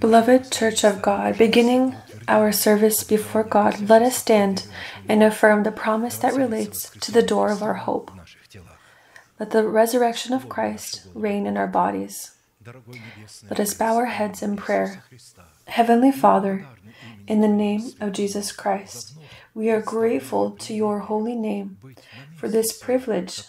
Beloved Church of God, beginning our service before God, let us stand and affirm the promise that relates to the door of our hope. Let the resurrection of Christ reign in our bodies. Let us bow our heads in prayer. Heavenly Father, in the name of Jesus Christ, we are grateful to your holy name for this privilege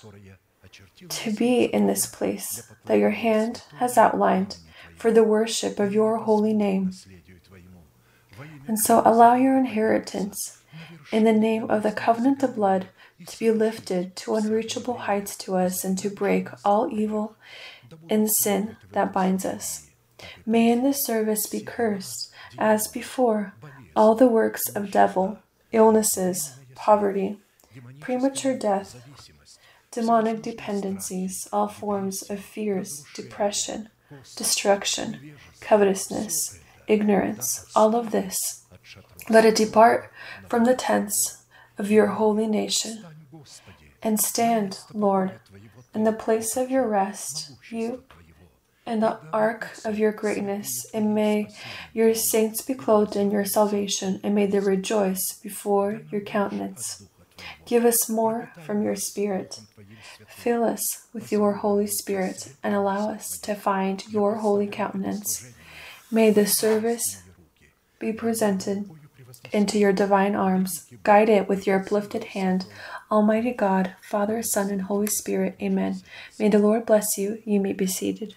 to be in this place that your hand has outlined for the worship of your holy name. And so allow your inheritance in the name of the covenant of blood to be lifted to unreachable heights to us and to break all evil and sin that binds us. May in this service be cursed, as before, all the works of devil, illnesses, poverty, premature death, demonic dependencies, all forms of fears, depression, destruction, covetousness, ignorance, all of this. Let it depart from the tents of your holy nation and stand, Lord, in the place of your rest, you and the ark of your greatness, and may your saints be clothed in your salvation, and may they rejoice before your countenance. Give us more from your Spirit. Fill us with your Holy Spirit, and allow us to find your holy countenance. May the service be presented into your divine arms. Guide it with your uplifted hand. Almighty God, Father, Son, and Holy Spirit. Amen. May the Lord bless you. You may be seated.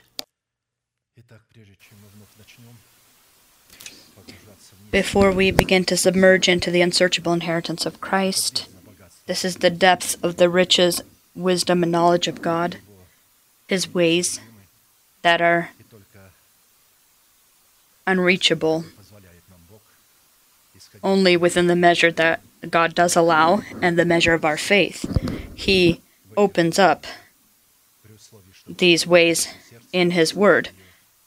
Before we begin to submerge into the unsearchable inheritance of Christ, this is the depths of the riches, wisdom, and knowledge of God, His ways that are unreachable only within the measure that God does allow and the measure of our faith. He opens up these ways in His Word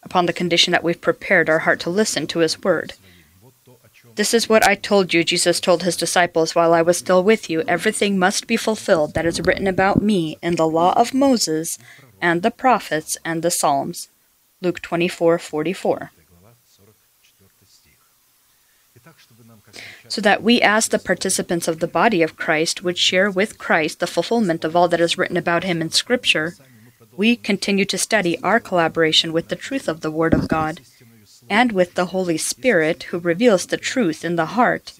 upon the condition that we've prepared our heart to listen to His Word. This is what I told you, Jesus told his disciples while I was still with you. Everything must be fulfilled that is written about me in the law of Moses and the prophets and the Psalms. Luke 24:44. So that we as the participants of the body of Christ would share with Christ the fulfillment of all that is written about him in scripture, we continue to study our collaboration with the truth of the word of God and with the Holy Spirit who reveals the truth in the heart,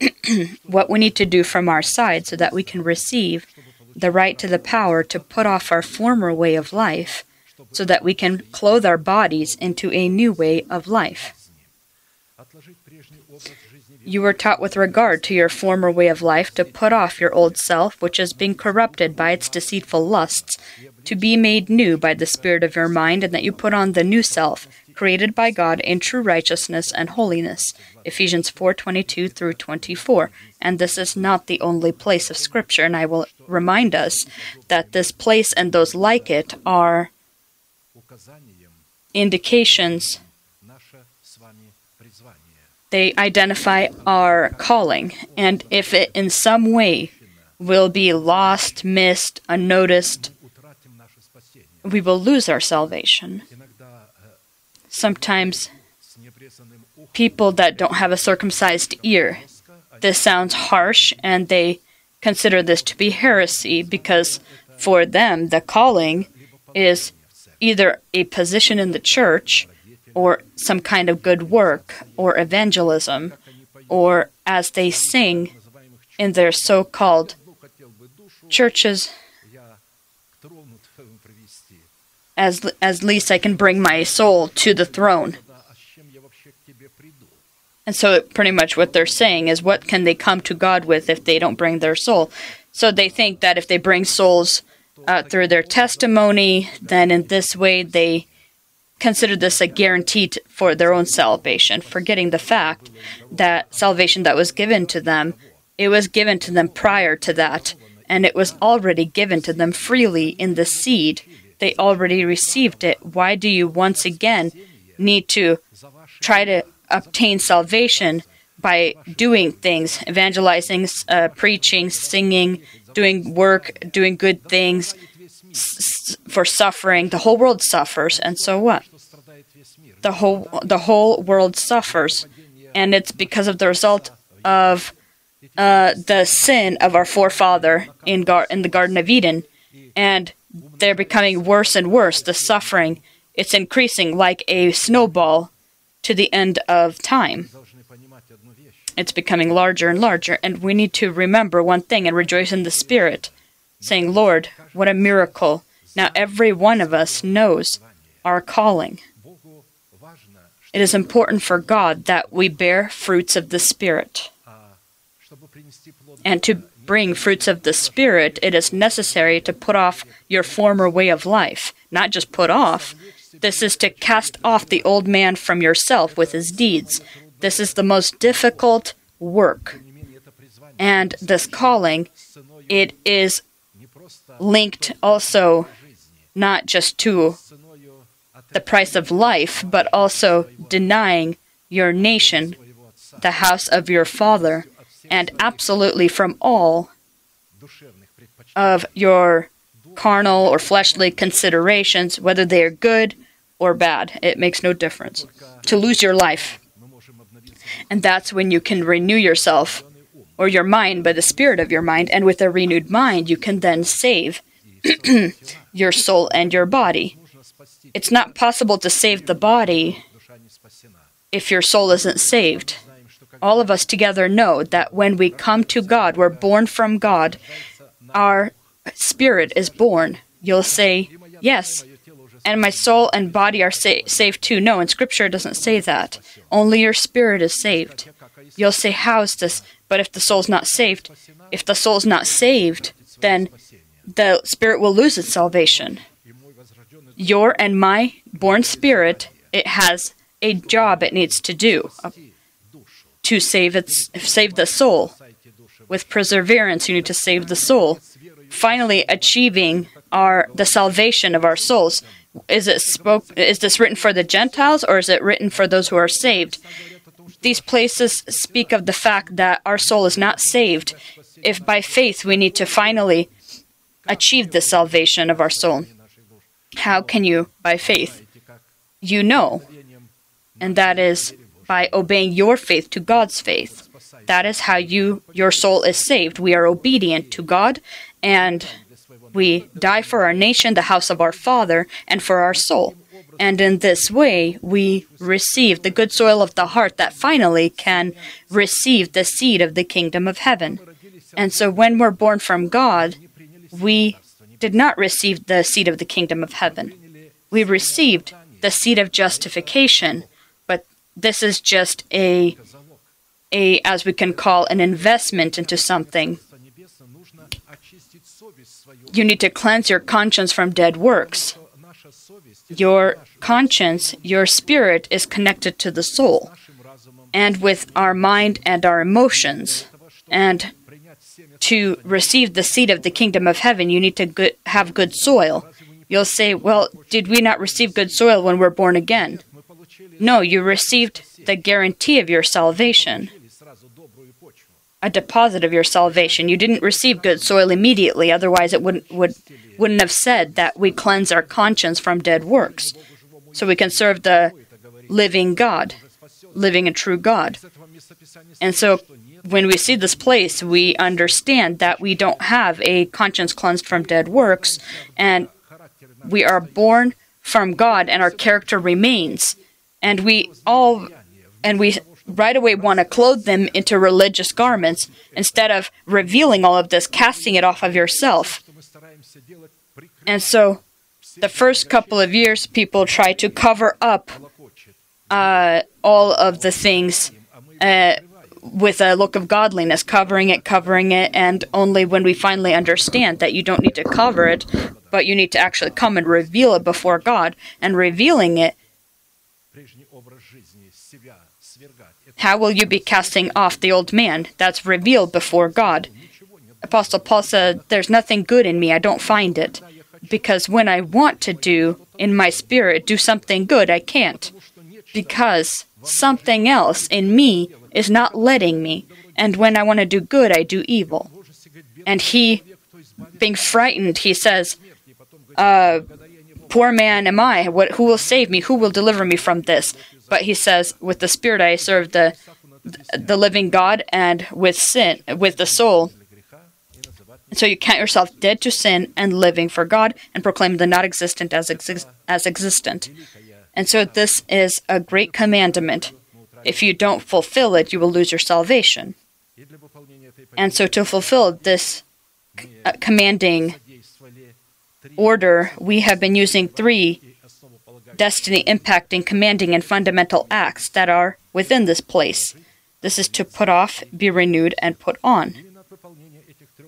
what we need to do from our side so that we can receive the right to the power to put off our former way of life so that we can clothe our bodies into a new way of life. You were taught with regard to your former way of life to put off your old self, which is being corrupted by its deceitful lusts, to be made new by the Spirit of your mind, and that you put on the new self, created by God in true righteousness and holiness. Ephesians 4:22 through 24. And this is not the only place of scripture, and I will remind us that this place and those like it are indications they identify our calling, and if it in some way will be lost, missed, unnoticed, we will lose our salvation. Sometimes people that don't have a circumcised ear, this sounds harsh, and they consider this to be heresy because for them the calling is either a position in the church or some kind of good work or evangelism, or as they sing in their so called churches, as, as least I can bring my soul to the throne. And so, pretty much what they're saying is, what can they come to God with if they don't bring their soul? So, they think that if they bring souls uh, through their testimony, then in this way they consider this a guarantee for their own salvation, forgetting the fact that salvation that was given to them, it was given to them prior to that, and it was already given to them freely in the seed. They already received it. Why do you once again need to try to obtain salvation by doing things, evangelizing, uh, preaching, singing, doing work, doing good things, for suffering. The whole world suffers, and so what? the whole the whole world suffers, and it's because of the result of uh, the sin of our forefather in gar- in the Garden of Eden, and they're becoming worse and worse. The suffering it's increasing like a snowball to the end of time. It's becoming larger and larger, and we need to remember one thing and rejoice in the Spirit, saying, Lord, what a miracle. Now every one of us knows our calling. It is important for God that we bear fruits of the Spirit. And to bring fruits of the Spirit, it is necessary to put off your former way of life. Not just put off, this is to cast off the old man from yourself with his deeds. This is the most difficult work. And this calling, it is linked also not just to the price of life, but also denying your nation, the house of your father, and absolutely from all of your carnal or fleshly considerations, whether they are good or bad. It makes no difference. To lose your life. And that's when you can renew yourself or your mind by the spirit of your mind. And with a renewed mind, you can then save your soul and your body. It's not possible to save the body if your soul isn't saved. All of us together know that when we come to God, we're born from God, our spirit is born. You'll say, Yes, and my soul and body are sa- saved too. No, in Scripture doesn't say that. Only your spirit is saved. You'll say, How is this? But if the soul's not saved, if the soul's not saved, then the spirit will lose its salvation. Your and my born spirit, it has a job it needs to do uh, to save its save the soul. With perseverance, you need to save the soul. Finally, achieving our the salvation of our souls. Is it spoke? Is this written for the Gentiles or is it written for those who are saved? These places speak of the fact that our soul is not saved. If by faith we need to finally achieve the salvation of our soul, how can you by faith? You know, and that is by obeying your faith to God's faith. That is how you your soul is saved. We are obedient to God and we die for our nation, the house of our Father, and for our soul. And in this way, we receive the good soil of the heart that finally can receive the seed of the kingdom of heaven. And so, when we're born from God, we did not receive the seed of the kingdom of heaven. We received the seed of justification, this is just a, a as we can call, an investment into something you need to cleanse your conscience from dead works. Your conscience, your spirit, is connected to the soul, and with our mind and our emotions. And to receive the seed of the kingdom of heaven, you need to good, have good soil. You'll say, Well, did we not receive good soil when we're born again? No, you received the guarantee of your salvation a deposit of your salvation. You didn't receive good soil immediately, otherwise it wouldn't would wouldn't have said that we cleanse our conscience from dead works. So we can serve the living God, living and true God. And so when we see this place, we understand that we don't have a conscience cleansed from dead works, and we are born from God, and our character remains. And we all, and we right away want to clothe them into religious garments instead of revealing all of this, casting it off of yourself. And so, the first couple of years, people try to cover up uh, all of the things uh, with a look of godliness, covering it, covering it, and only when we finally understand that you don't need to cover it, but you need to actually come and reveal it before God, and revealing it How will you be casting off the old man that's revealed before God? Apostle Paul said, There's nothing good in me, I don't find it. Because when I want to do, in my spirit, do something good, I can't. Because something else in me is not letting me. And when I want to do good, I do evil. And he, being frightened, he says, uh, poor man am I? What, who will save me? Who will deliver me from this? But he says, with the spirit I serve the the living God, and with sin, with the soul. So you count yourself dead to sin and living for God, and proclaim the not existent as exi- as existent. And so this is a great commandment. If you don't fulfill it, you will lose your salvation. And so to fulfill this uh, commanding order, we have been using three destiny impacting, commanding, and fundamental acts that are within this place. This is to put off, be renewed, and put on.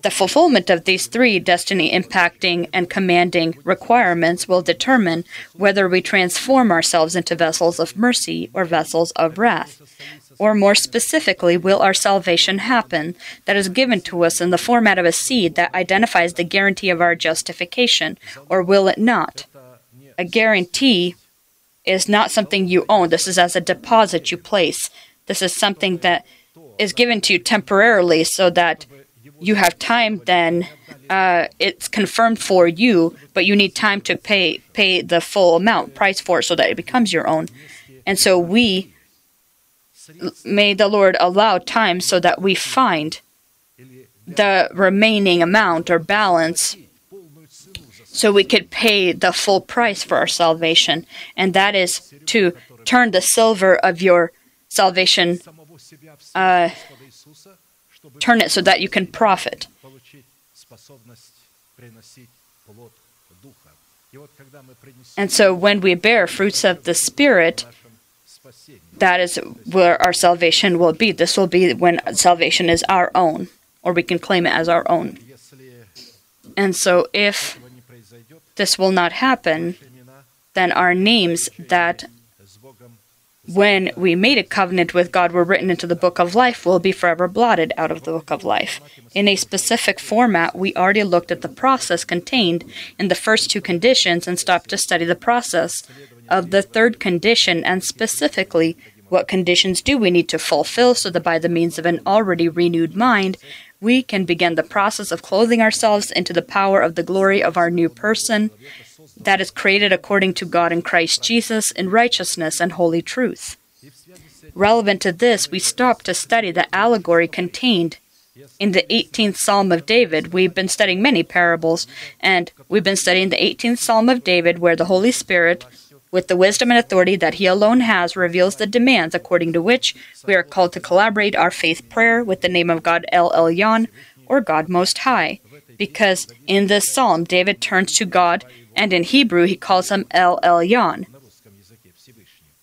The fulfillment of these three destiny impacting and commanding requirements will determine whether we transform ourselves into vessels of mercy or vessels of wrath. Or more specifically, will our salvation happen that is given to us in the format of a seed that identifies the guarantee of our justification, or will it not? A guarantee is not something you own. This is as a deposit you place. This is something that is given to you temporarily so that you have time then uh, it's confirmed for you but you need time to pay pay the full amount price for it so that it becomes your own and so we may the lord allow time so that we find the remaining amount or balance so we could pay the full price for our salvation and that is to turn the silver of your salvation uh, turn it so that you can profit. And so when we bear fruits of the Spirit, that is where our salvation will be. This will be when salvation is our own, or we can claim it as our own. And so if this will not happen, then our names that when we made a covenant with God were written into the book of life will be forever blotted out of the book of life. In a specific format, we already looked at the process contained in the first two conditions and stopped to study the process of the third condition and specifically what conditions do we need to fulfill so that by the means of an already renewed mind, we can begin the process of clothing ourselves into the power of the glory of our new person that is created according to God in Christ Jesus in righteousness and holy truth. Relevant to this, we stop to study the allegory contained in the 18th Psalm of David. We've been studying many parables, and we've been studying the 18th Psalm of David, where the Holy Spirit, with the wisdom and authority that He alone has, reveals the demands according to which we are called to collaborate our faith prayer with the name of God El Elyon, or God Most High. Because in this psalm, David turns to God and in Hebrew he calls him El Elyon.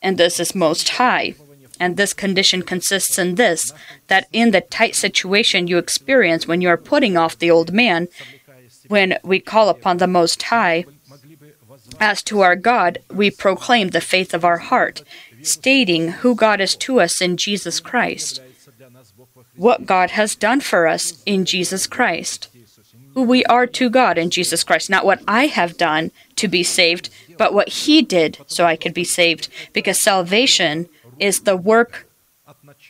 And this is Most High. And this condition consists in this that in the tight situation you experience when you are putting off the old man, when we call upon the Most High, as to our God, we proclaim the faith of our heart, stating who God is to us in Jesus Christ, what God has done for us in Jesus Christ who we are to God in Jesus Christ. Not what I have done to be saved, but what He did so I could be saved. Because salvation is the work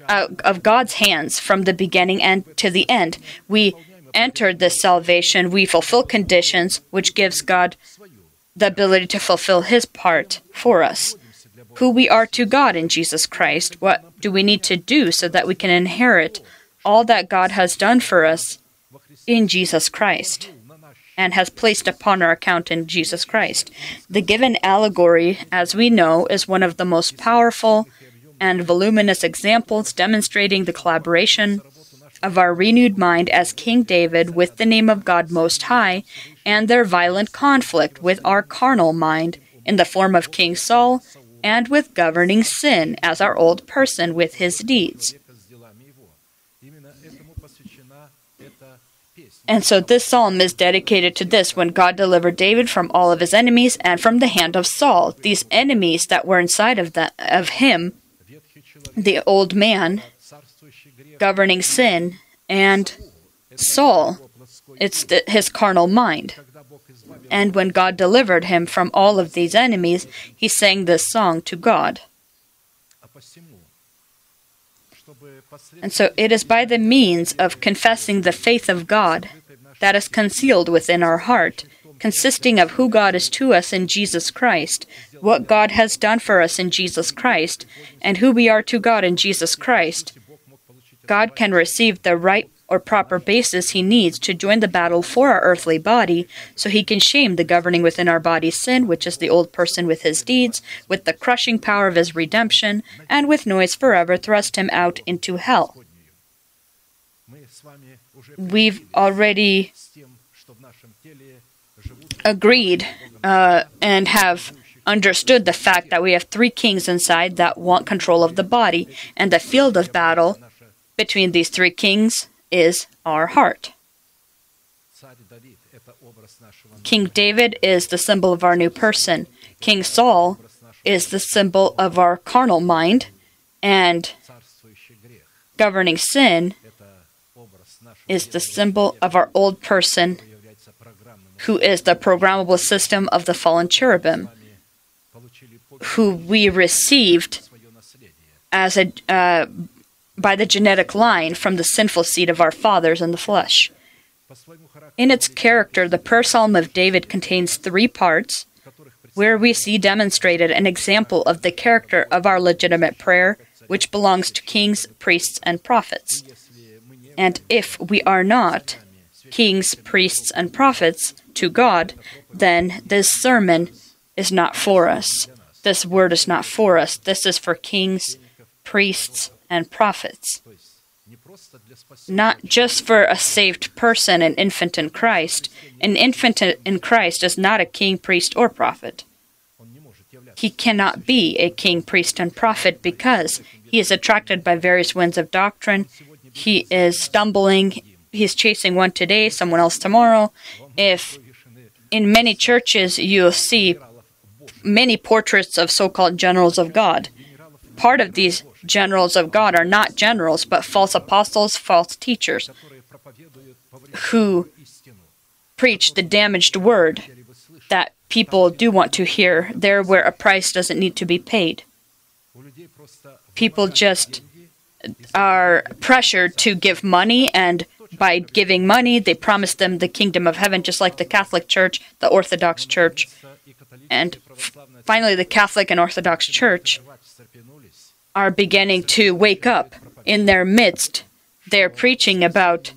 of God's hands from the beginning and to the end. We entered this salvation, we fulfill conditions, which gives God the ability to fulfill His part for us. Who we are to God in Jesus Christ. What do we need to do so that we can inherit all that God has done for us in Jesus Christ and has placed upon our account in Jesus Christ. The given allegory, as we know, is one of the most powerful and voluminous examples demonstrating the collaboration of our renewed mind as King David with the name of God Most High and their violent conflict with our carnal mind in the form of King Saul and with governing sin as our old person with his deeds. And so this psalm is dedicated to this when God delivered David from all of his enemies and from the hand of Saul. These enemies that were inside of that of him, the old man governing sin and Saul. it's the, his carnal mind. And when God delivered him from all of these enemies, he sang this song to God. And so it is by the means of confessing the faith of God that is concealed within our heart consisting of who God is to us in Jesus Christ, what God has done for us in Jesus Christ, and who we are to God in Jesus Christ, God can receive the right or proper basis he needs to join the battle for our earthly body, so he can shame the governing within our body sin, which is the old person with his deeds, with the crushing power of his redemption, and with noise forever thrust him out into hell. We've already agreed uh, and have understood the fact that we have three kings inside that want control of the body, and the field of battle between these three kings is our heart. King David is the symbol of our new person. King Saul is the symbol of our carnal mind, and governing sin is the symbol of our old person, who is the programmable system of the fallen cherubim, who we received as a uh, by the genetic line from the sinful seed of our fathers in the flesh. In its character, the prayer psalm of David contains three parts, where we see demonstrated an example of the character of our legitimate prayer, which belongs to kings, priests, and prophets. And if we are not kings, priests, and prophets to God, then this sermon is not for us. This word is not for us. This is for kings, priests, and prophets. Not just for a saved person, an infant in Christ. An infant in Christ is not a king, priest, or prophet. He cannot be a king, priest, and prophet because he is attracted by various winds of doctrine. He is stumbling. He's chasing one today, someone else tomorrow. If in many churches you'll see many portraits of so called generals of God, part of these generals of God are not generals, but false apostles, false teachers who preach the damaged word that people do want to hear there where a price doesn't need to be paid. People just are pressured to give money, and by giving money, they promise them the kingdom of heaven, just like the Catholic Church, the Orthodox Church, and finally the Catholic and Orthodox Church are beginning to wake up in their midst. They're preaching about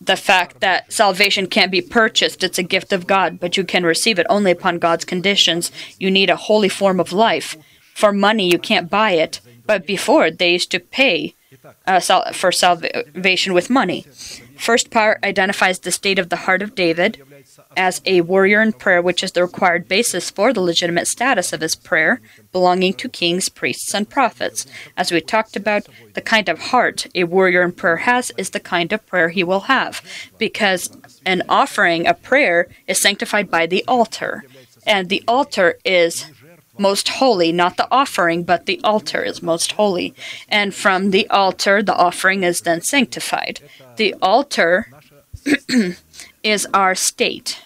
the fact that salvation can't be purchased. It's a gift of God, but you can receive it only upon God's conditions. You need a holy form of life. For money, you can't buy it. But before, they used to pay uh, sal- for salvation with money. First part identifies the state of the heart of David as a warrior in prayer, which is the required basis for the legitimate status of his prayer, belonging to kings, priests, and prophets. As we talked about, the kind of heart a warrior in prayer has is the kind of prayer he will have, because an offering, a prayer, is sanctified by the altar, and the altar is most holy, not the offering, but the altar is most holy. And from the altar, the offering is then sanctified. The altar is our state.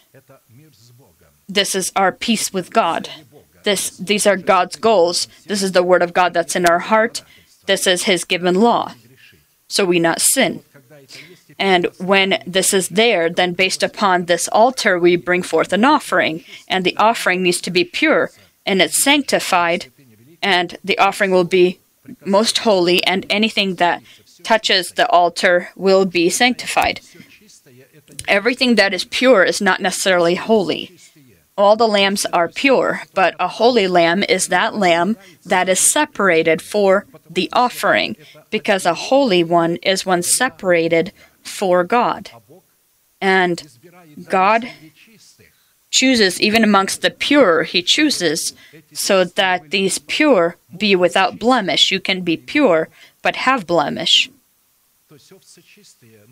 This is our peace with God. This, these are God's goals. This is the word of God that's in our heart. This is His given law. So we not sin. And when this is there, then based upon this altar, we bring forth an offering. And the offering needs to be pure and it's sanctified. And the offering will be most holy, and anything that touches the altar will be sanctified everything that is pure is not necessarily holy. All the lambs are pure, but a holy lamb is that lamb that is separated for the offering, because a holy one is one separated for God. And God chooses, even amongst the pure, He chooses so that these pure be without blemish. You can be pure, but have blemish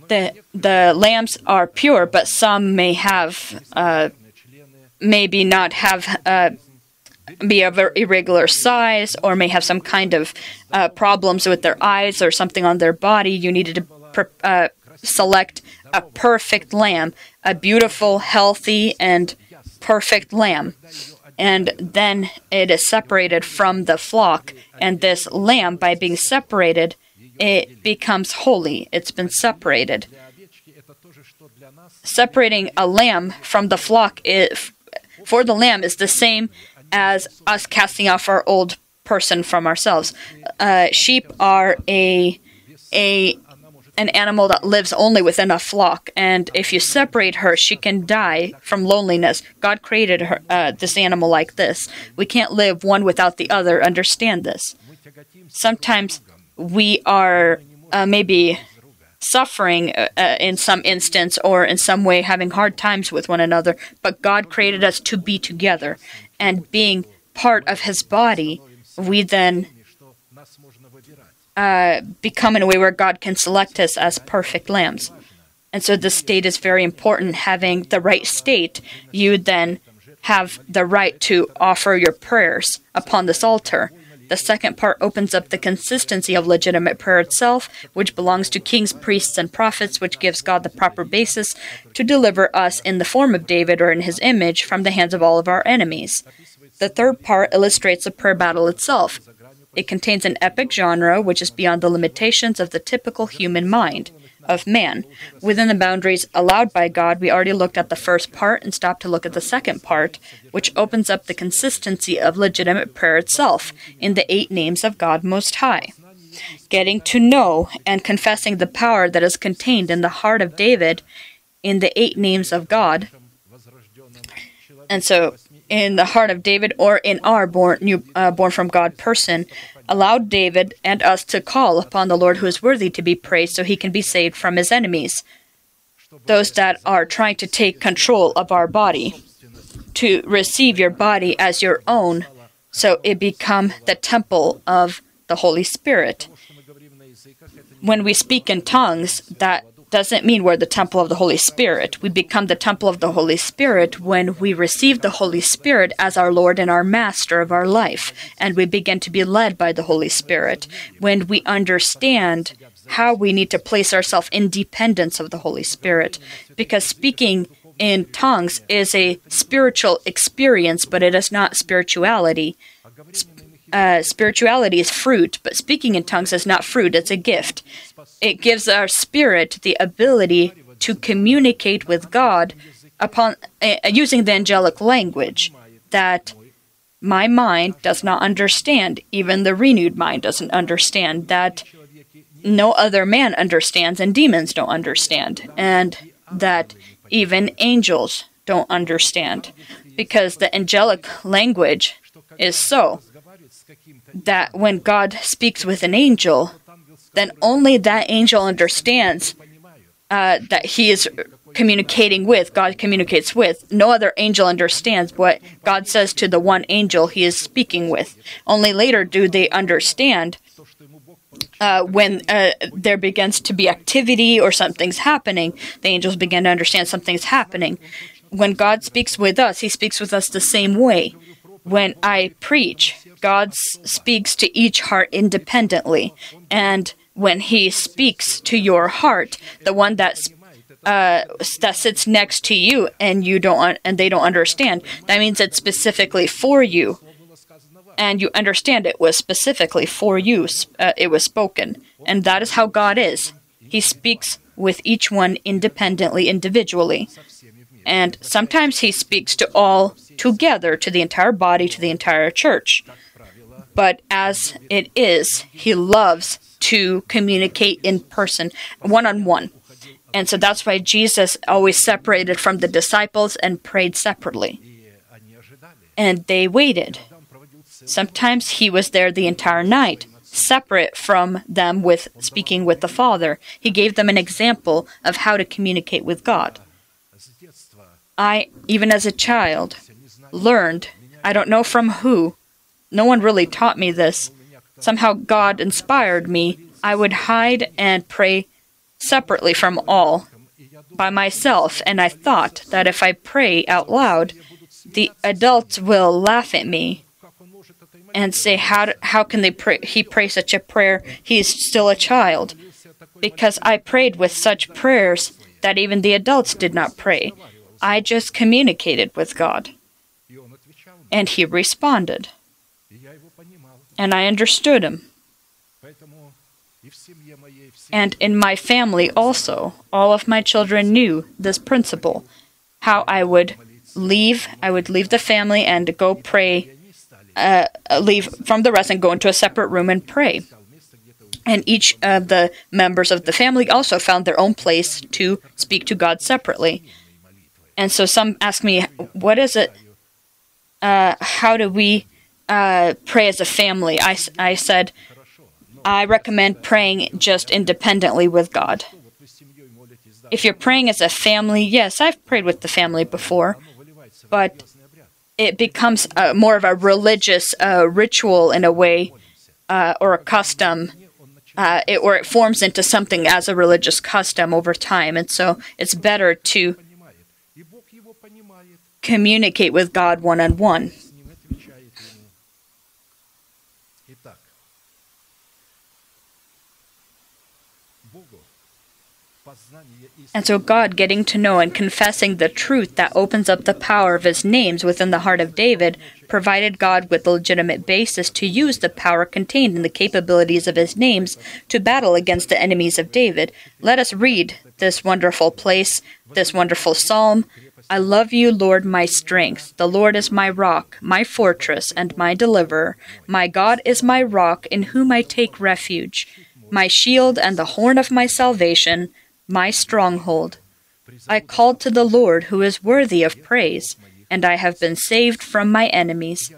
the the lambs are pure, but some may have uh, maybe not have uh, be of irregular size, or may have some kind of uh, problems with their eyes or something on their body. You needed to uh, select a perfect lamb, a beautiful, healthy, and perfect lamb. And then it is separated from the flock, and this lamb, by being separated, it becomes holy. It's been separated. separating a lamb from the flock is, for the lamb is the same as us casting off our old person from ourselves. Uh, sheep are a a an animal that lives only within a flock, and if you separate her, she can die from loneliness. God created her, uh, this animal like this. We can't live one without the other. Understand this. Sometimes we are uh, maybe suffering uh, uh, in some instance or in some way having hard times with one another, but God created us to be together, and being part of His body, we then uh, become in a way where God can select us as perfect lambs. And so the state is very important. Having the right state, you then have the right to offer your prayers upon this altar. The second part opens up the consistency of legitimate prayer itself, which belongs to kings, priests, and prophets, which gives God the proper basis to deliver us in the form of David or in his image from the hands of all of our enemies. The third part illustrates the prayer battle itself. It contains an epic genre which is beyond the limitations of the typical human mind, of man. Within the boundaries allowed by God, we already looked at the first part and stopped to look at the second part, which opens up the consistency of legitimate prayer itself in the eight names of God Most High. Getting to know and confessing the power that is contained in the heart of David in the eight names of God. And so in the heart of David or in our born new uh, born from God person allowed David and us to call upon the Lord who is worthy to be praised so he can be saved from his enemies. Those that are trying to take control of our body to receive your body as your own so it become the temple of the Holy Spirit. When we speak in tongues that doesn't mean we're the temple of the Holy Spirit. We become the temple of the Holy Spirit when we receive the Holy Spirit as our Lord and our Master of our life, and we begin to be led by the Holy Spirit. When we understand how we need to place ourselves in dependence of the Holy Spirit, because speaking in tongues is a spiritual experience, but it is not spirituality. Uh, spirituality is fruit, but speaking in tongues is not fruit, it's a gift it gives our spirit the ability to communicate with God upon uh, using the angelic language that my mind does not understand, even the renewed mind doesn't understand, that no other man understands and demons don't understand, and that even angels don't understand. Because the angelic language is so that when God speaks with an angel, then only that angel understands uh, that he is communicating with, God communicates with. No other angel understands what God says to the one angel he is speaking with. Only later do they understand uh, when uh, there begins to be activity or something's happening. The angels begin to understand something's happening. When God speaks with us, he speaks with us the same way. When I preach, God speaks to each heart independently. And when he speaks to your heart, the one that's uh, that sits next to you and you don't and they don't understand, that means it's specifically for you, and you understand it was specifically for you. Uh, it was spoken, and that is how God is. He speaks with each one independently, individually, and sometimes He speaks to all together, to the entire body, to the entire church. But as it is, He loves to communicate in person, one on one. And so that's why Jesus always separated from the disciples and prayed separately. And they waited. Sometimes he was there the entire night, separate from them with speaking with the Father. He gave them an example of how to communicate with God. I, even as a child, learned, I don't know from who, no one really taught me this, somehow God inspired me, I would hide and pray separately from all by myself, and I thought that if I pray out loud, the adults will laugh at me and say, "How how can they pray? He pray such a prayer? He's still a child." Because I prayed with such prayers that even the adults did not pray. I just communicated with God, and He responded and I understood him. And in my family also, all of my children knew this principle how I would leave, I would leave the family and go pray, uh, leave from the rest and go into a separate room and pray. And each of the members of the family also found their own place to speak to God separately. And so some ask me, what is it? Uh, how do we uh, pray as a family? I, I said, I recommend praying just independently with God. If you're praying as a family, yes, I've prayed with the family before, but it becomes more of a religious uh, ritual in a way, uh, or a custom, uh, it, or it forms into something as a religious custom over time. And so it's better to communicate with God one on one. And so, God getting to know and confessing the truth that opens up the power of his names within the heart of David provided God with a legitimate basis to use the power contained in the capabilities of his names to battle against the enemies of David. Let us read this wonderful place, this wonderful psalm. I love you, Lord, my strength. The Lord is my rock, my fortress, and my deliverer. My God is my rock, in whom I take refuge, my shield and the horn of my salvation my stronghold. I called to the Lord who is worthy of praise, and I have been saved from my enemies.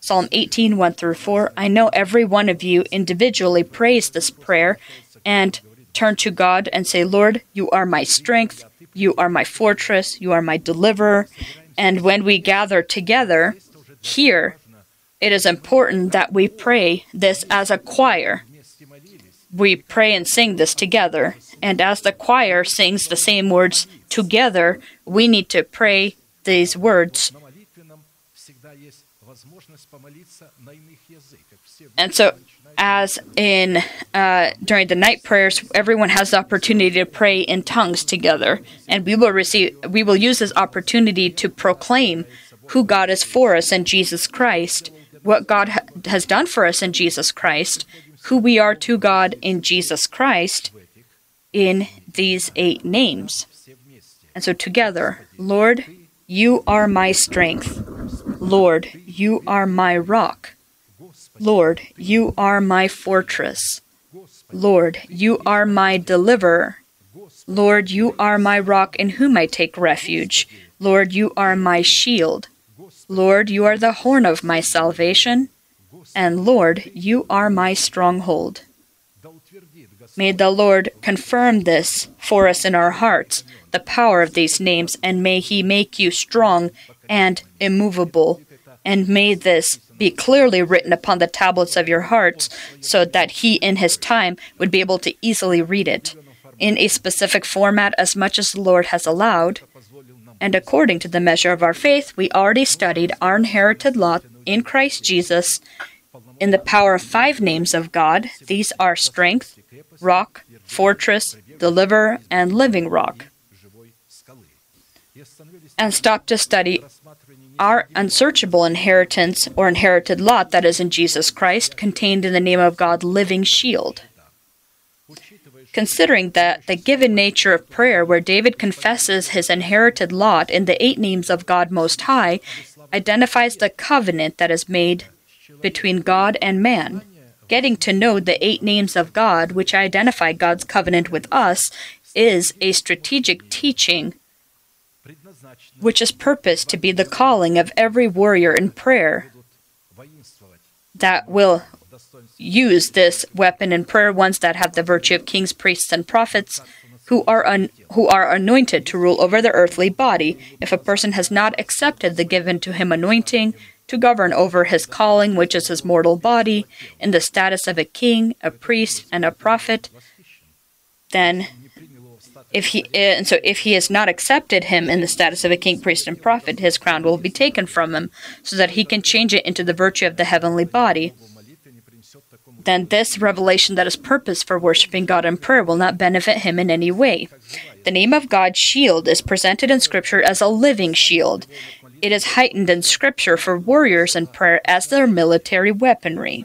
Psalm 18, 1 through 4. I know every one of you individually prays this prayer and turn to God and say, Lord, you are my strength, you are my fortress, you are my deliverer. And when we gather together here, it is important that we pray this as a choir. We pray and sing this together and as the choir sings the same words together, we need to pray these words. And so, as in uh, during the night prayers, everyone has the opportunity to pray in tongues together, and we will receive. We will use this opportunity to proclaim who God is for us in Jesus Christ, what God ha- has done for us in Jesus Christ, who we are to God in Jesus Christ, in these eight names. And so together, Lord, you are my strength. Lord, you are my rock. Lord, you are my fortress. Lord, you are my deliverer. Lord, you are my rock in whom I take refuge. Lord, you are my shield. Lord, you are the horn of my salvation. And Lord, you are my stronghold. May the Lord confirm this for us in our hearts, the power of these names, and may He make you strong and immovable. And may this be clearly written upon the tablets of your hearts, so that He in His time would be able to easily read it, in a specific format as much as the Lord has allowed. And according to the measure of our faith, we already studied our inherited lot in Christ Jesus in the power of five names of God. These are strength, rock, fortress, deliverer, and living rock. And stop to study our unsearchable inheritance or inherited lot that is in Jesus Christ, contained in the name of God, living shield. Considering that the given nature of prayer, where David confesses his inherited lot in the eight names of God Most High, identifies the covenant that is made between God and man, getting to know the eight names of God, which identify God's covenant with us, is a strategic teaching which is purposed to be the calling of every warrior in prayer that will use this weapon in prayer, ones that have the virtue of kings, priests, and prophets, who are un- who are anointed to rule over the earthly body. If a person has not accepted the given to him anointing, to govern over his calling, which is his mortal body, in the status of a king, a priest, and a prophet, then if he eh, and so if he has not accepted him in the status of a king, priest, and prophet, his crown will be taken from him, so that he can change it into the virtue of the heavenly body. Then this revelation that is purpose for worshiping God in prayer will not benefit him in any way. The name of God's shield is presented in Scripture as a living shield, it is heightened in Scripture for warriors in prayer as their military weaponry.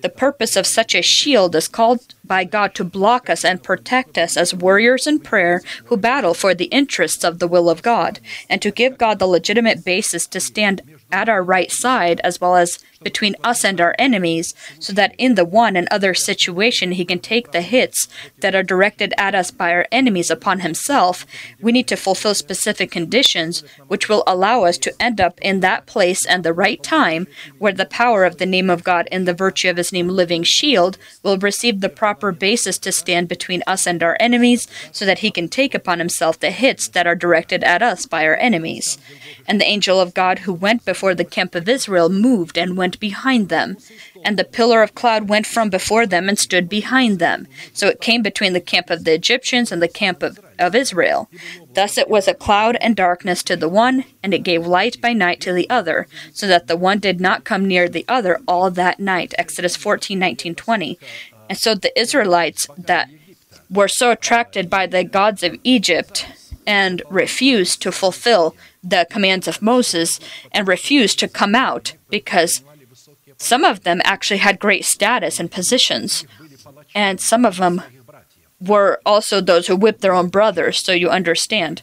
The purpose of such a shield is called by God to block us and protect us as warriors in prayer who battle for the interests of the will of God, and to give God the legitimate basis to stand at our right side as well as between us and our enemies, so that in the one and other situation he can take the hits that are directed at us by our enemies upon himself, we need to fulfill specific conditions which will allow us to end up in that place and the right time where the power of the name of God and the virtue of his name living shield will receive the proper basis to stand between us and our enemies, so that he can take upon himself the hits that are directed at us by our enemies. And the angel of God who went before the camp of Israel moved and went behind them. And the pillar of cloud went from before them and stood behind them. So it came between the camp of the Egyptians and the camp of, of Israel. Thus it was a cloud and darkness to the one, and it gave light by night to the other, so that the one did not come near the other all that night. Exodus 14, 19, 20. And so the Israelites that were so attracted by the gods of Egypt and refused to fulfill the commands of Moses and refused to come out because some of them actually had great status and positions, and some of them were also those who whipped their own brothers, so you understand.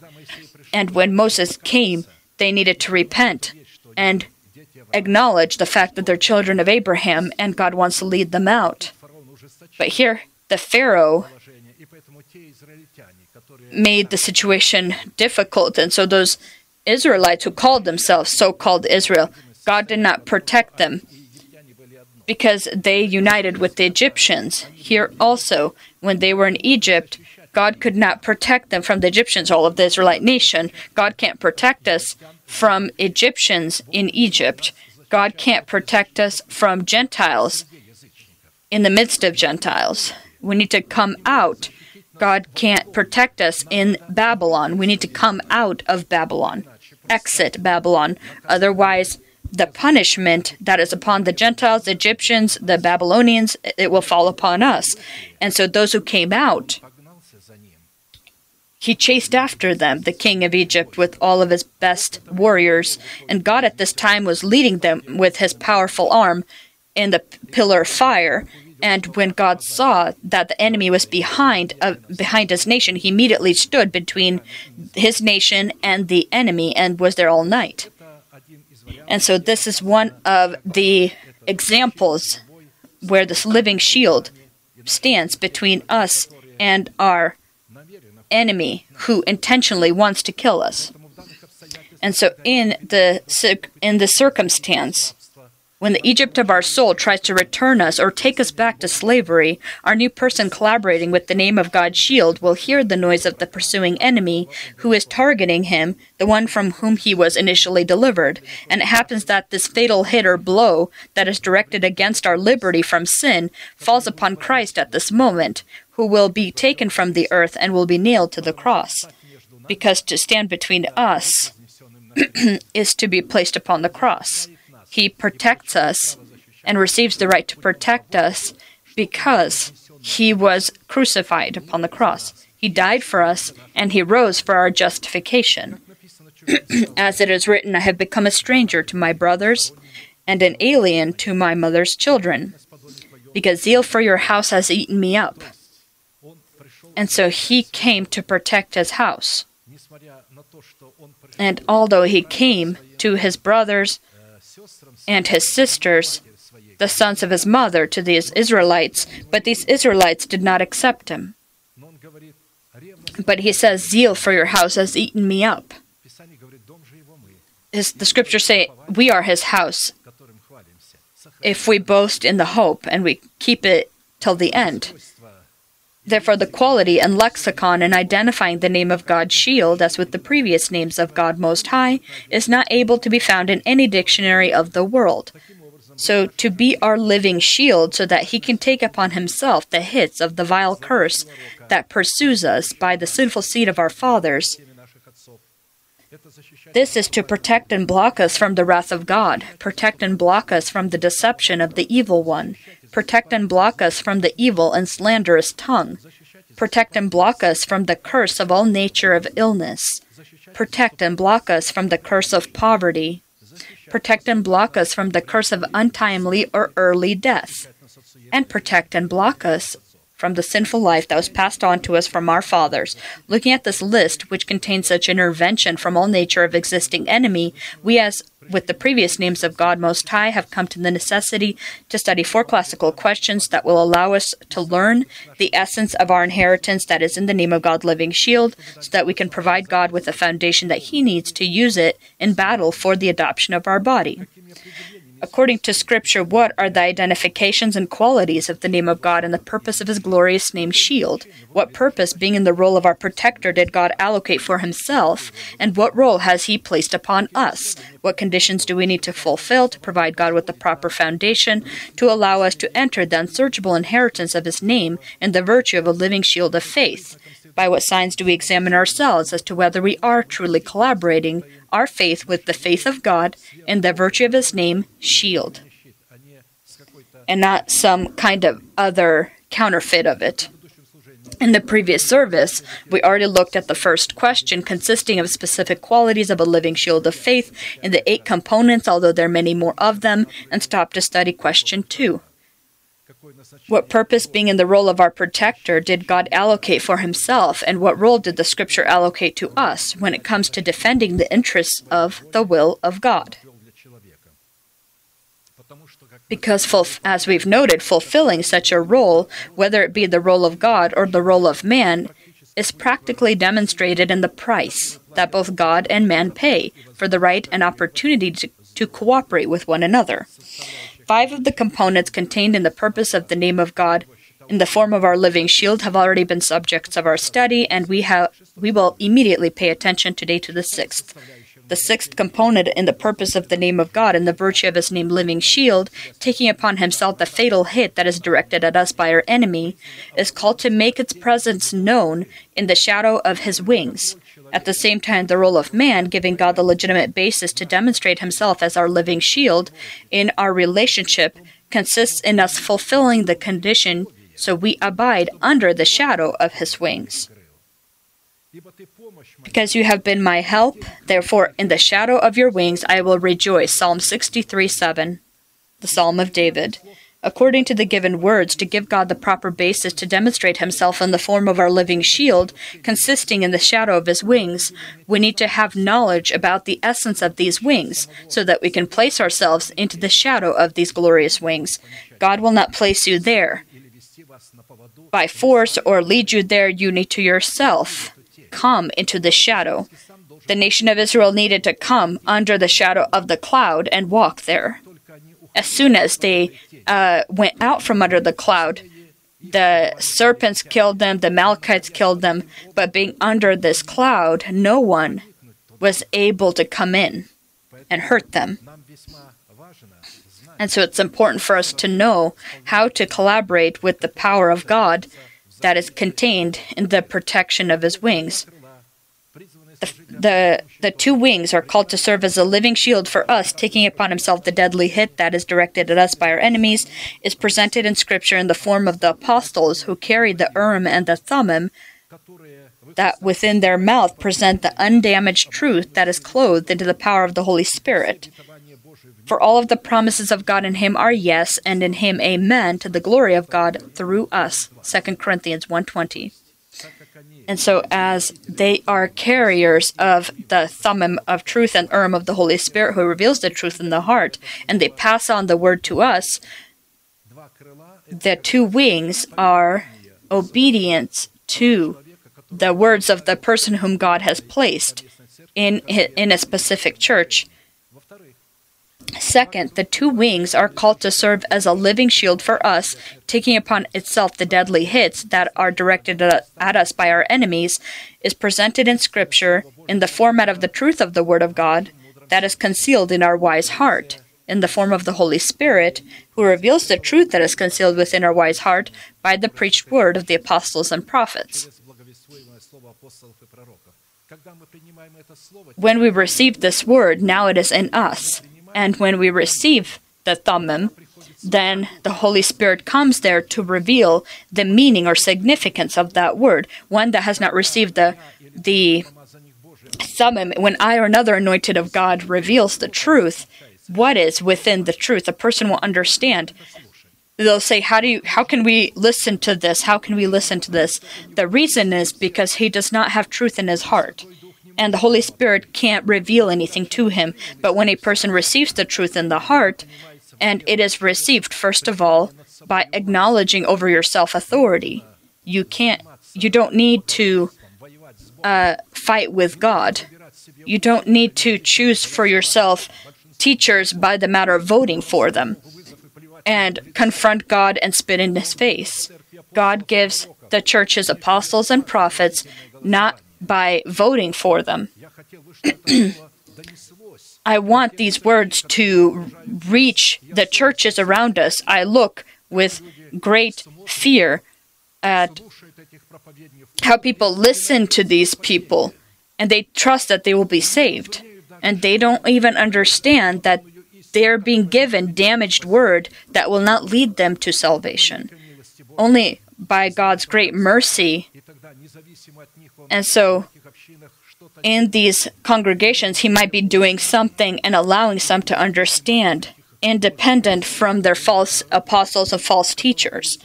And when Moses came, they needed to repent and acknowledge the fact that they're children of Abraham and God wants to lead them out. But here, the Pharaoh made the situation difficult, and so those Israelites who called themselves so called Israel, God did not protect them because they united with the Egyptians. Here also, when they were in Egypt, God could not protect them from the Egyptians, all of the Israelite nation. God can't protect us from Egyptians in Egypt. God can't protect us from Gentiles in the midst of Gentiles. We need to come out. God can't protect us in Babylon. We need to come out of Babylon, exit Babylon. Otherwise, the punishment that is upon the Gentiles, the Egyptians, the Babylonians, it will fall upon us. And so those who came out, he chased after them, the king of Egypt, with all of his best warriors. And God at this time was leading them with his powerful arm in the pillar of fire. And when God saw that the enemy was behind uh, behind his nation, he immediately stood between his nation and the enemy and was there all night. And so this is one of the examples where this living shield stands between us and our enemy who intentionally wants to kill us. And so in the in the circumstance when the Egypt of our soul tries to return us or take us back to slavery, our new person collaborating with the name of God's shield will hear the noise of the pursuing enemy who is targeting him, the one from whom he was initially delivered. And it happens that this fatal hit or blow that is directed against our liberty from sin falls upon Christ at this moment, who will be taken from the earth and will be nailed to the cross. Because to stand between us is to be placed upon the cross. He protects us and receives the right to protect us because he was crucified upon the cross. He died for us and he rose for our justification. As it is written, I have become a stranger to my brothers and an alien to my mother's children, because zeal for your house has eaten me up. And so he came to protect his house. And although he came to his brothers and his sisters, the sons of his mother, to these Israelites, but these Israelites did not accept him. But he says, Zeal for your house has eaten me up. His, the scriptures say, We are his house if we boast in the hope and we keep it till the end. Therefore, the quality and lexicon in identifying the name of God shield, as with the previous names of God Most High, is not able to be found in any dictionary of the world. So, to be our living shield, so that He can take upon Himself the hits of the vile curse that pursues us by the sinful seed of our fathers. This is to protect and block us from the wrath of God, protect and block us from the deception of the evil one, Protect and block us from the evil and slanderous tongue. Protect and block us from the curse of all nature of illness. Protect and block us from the curse of poverty. Protect and block us from the curse of untimely or early death. and protect and block us from the sinful life that was passed on to us from our fathers. Looking at this list, which contains such intervention from all nature of existing enemy, we as with the previous names of God Most High have come to the necessity to study four classical questions that will allow us to learn the essence of our inheritance that is in the name of God Living Shield, so that we can provide God with a foundation that He needs to use it in battle for the adoption of our body. According to Scripture, what are the identifications and qualities of the name of God and the purpose of His glorious name, Shield? What purpose, being in the role of our protector, did God allocate for Himself? And what role has He placed upon us? What conditions do we need to fulfill to provide God with the proper foundation to allow us to enter the unsearchable inheritance of His name and the virtue of a living shield of faith? By what signs do we examine ourselves as to whether we are truly collaborating our faith with the faith of God and the virtue of His name, shield, and not some kind of other counterfeit of it? In the previous service, we already looked at the first question, consisting of specific qualities of a living shield of faith in the eight components, although there are many more of them, and stopped to study question two. What purpose, being in the role of our protector, did God allocate for himself, and what role did the scripture allocate to us when it comes to defending the interests of the will of God? Because, as we've noted, fulfilling such a role, whether it be the role of God or the role of man, is practically demonstrated in the price that both God and man pay for the right and opportunity to, to cooperate with one another. Five of the components contained in the purpose of the name of God in the form of our living shield have already been subjects of our study, and we have we will immediately pay attention today to the sixth. The sixth component in the purpose of the name of God and the virtue of his name living shield, taking upon himself the fatal hit that is directed at us by our enemy, is called to make its presence known in the shadow of his wings. At the same time, the role of man, giving God the legitimate basis to demonstrate himself as our living shield in our relationship, consists in us fulfilling the condition so we abide under the shadow of his wings. Because you have been my help, therefore in the shadow of your wings I will rejoice. Psalm 63 7, the Psalm of David according to the given words, to give God the proper basis to demonstrate himself in the form of our living shield, consisting in the shadow of his wings, we need to have knowledge about the essence of these wings, so that we can place ourselves into the shadow of these glorious wings. God will not place you there by force or lead you there, you need to yourself come into the shadow. The nation of Israel needed to come under the shadow of the cloud and walk there. As soon as they uh, went out from under the cloud. The serpents killed them, the Amalekites killed them, but being under this cloud, no one was able to come in and hurt them. And so it's important for us to know how to collaborate with the power of God that is contained in the protection of his wings the, the, the two wings are called to serve as a living shield for us, taking upon himself the deadly hit that is directed at us by our enemies, is presented in Scripture in the form of the apostles who carried the Urim and the Thummim, that within their mouth present the undamaged truth that is clothed into the power of the Holy Spirit. For all of the promises of God in him are yes, and in him amen, to the glory of God through us. 2 Corinthians 1.20 and so, as they are carriers of the thummim of truth and urim of the Holy Spirit who reveals the truth in the heart, and they pass on the word to us, the two wings are obedience to the words of the person whom God has placed in, in a specific church Second, the two wings are called to serve as a living shield for us, taking upon itself the deadly hits that are directed at us by our enemies, is presented in Scripture in the format of the truth of the Word of God that is concealed in our wise heart, in the form of the Holy Spirit, who reveals the truth that is concealed within our wise heart by the preached word of the apostles and prophets. When we receive this word, now it is in us and when we receive the Thummim, then the Holy Spirit comes there to reveal the meaning or significance of that word. One that has not received the the Thummim, when I or another anointed of God reveals the truth, what is within the truth, a person will understand they'll say, "How do you? How can we listen to this? How can we listen to this?" The reason is because he does not have truth in his heart, and the Holy Spirit can't reveal anything to him. But when a person receives the truth in the heart, and it is received first of all by acknowledging over yourself authority, you can't. You don't need to uh, fight with God. You don't need to choose for yourself teachers by the matter of voting for them and confront God and spit in his face. God gives the church's apostles and prophets not by voting for them. I want these words to reach the churches around us. I look with great fear at how people listen to these people and they trust that they will be saved. And they don't even understand that they're being given damaged word that will not lead them to salvation. Only by God's great mercy. And so, in these congregations, He might be doing something and allowing some to understand, independent from their false apostles and false teachers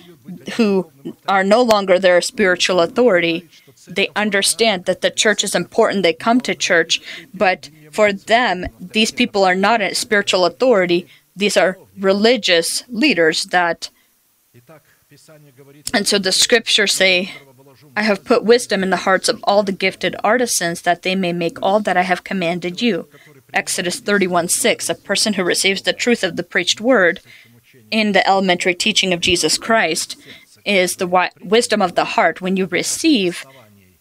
who are no longer their spiritual authority. They understand that the church is important. They come to church, but for them, these people are not a spiritual authority. These are religious leaders that. And so the scriptures say, I have put wisdom in the hearts of all the gifted artisans that they may make all that I have commanded you. Exodus 31 6. A person who receives the truth of the preached word in the elementary teaching of Jesus Christ is the wi- wisdom of the heart. When you receive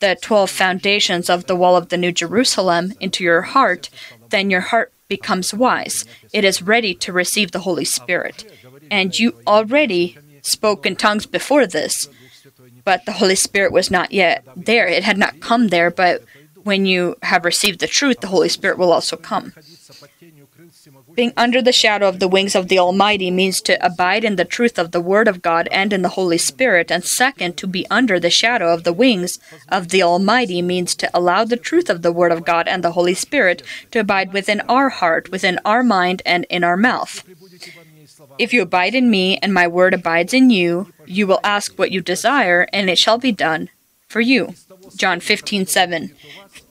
the 12 foundations of the wall of the New Jerusalem into your heart, then your heart becomes wise. It is ready to receive the Holy Spirit. And you already spoke in tongues before this, but the Holy Spirit was not yet there. It had not come there, but when you have received the truth, the Holy Spirit will also come. Being under the shadow of the wings of the Almighty means to abide in the truth of the Word of God and in the Holy Spirit. And second, to be under the shadow of the wings of the Almighty means to allow the truth of the Word of God and the Holy Spirit to abide within our heart, within our mind, and in our mouth. If you abide in me and my word abides in you, you will ask what you desire, and it shall be done for you. John 15 7.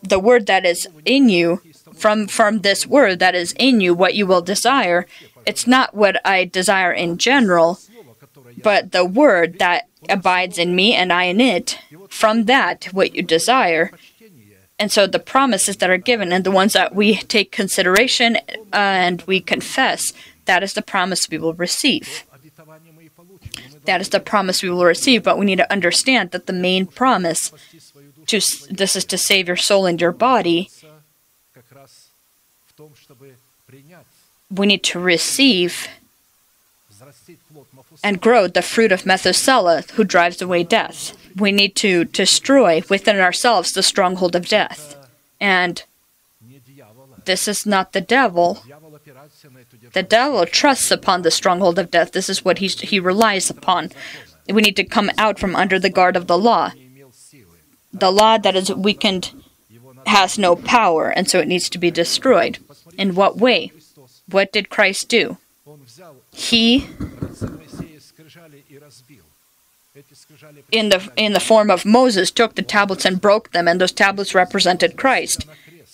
The word that is in you from from this word that is in you what you will desire. It's not what i desire in general but the word that abides in me and i in it from that what you desire. And so the promises that are given and the ones that we take consideration uh, and we confess that is the promise we will receive. That is the promise we will receive but we need to understand that the main promise to this is to save your soul and your body we need to receive and grow the fruit of Methuselah, who drives away death. We need to destroy within ourselves the stronghold of death. And this is not the devil. The devil trusts upon the stronghold of death. This is what he, he relies upon. We need to come out from under the guard of the law. The law that is weakened has no power, and so it needs to be destroyed. In what way? What did Christ do? He in the in the form of Moses took the tablets and broke them and those tablets represented Christ.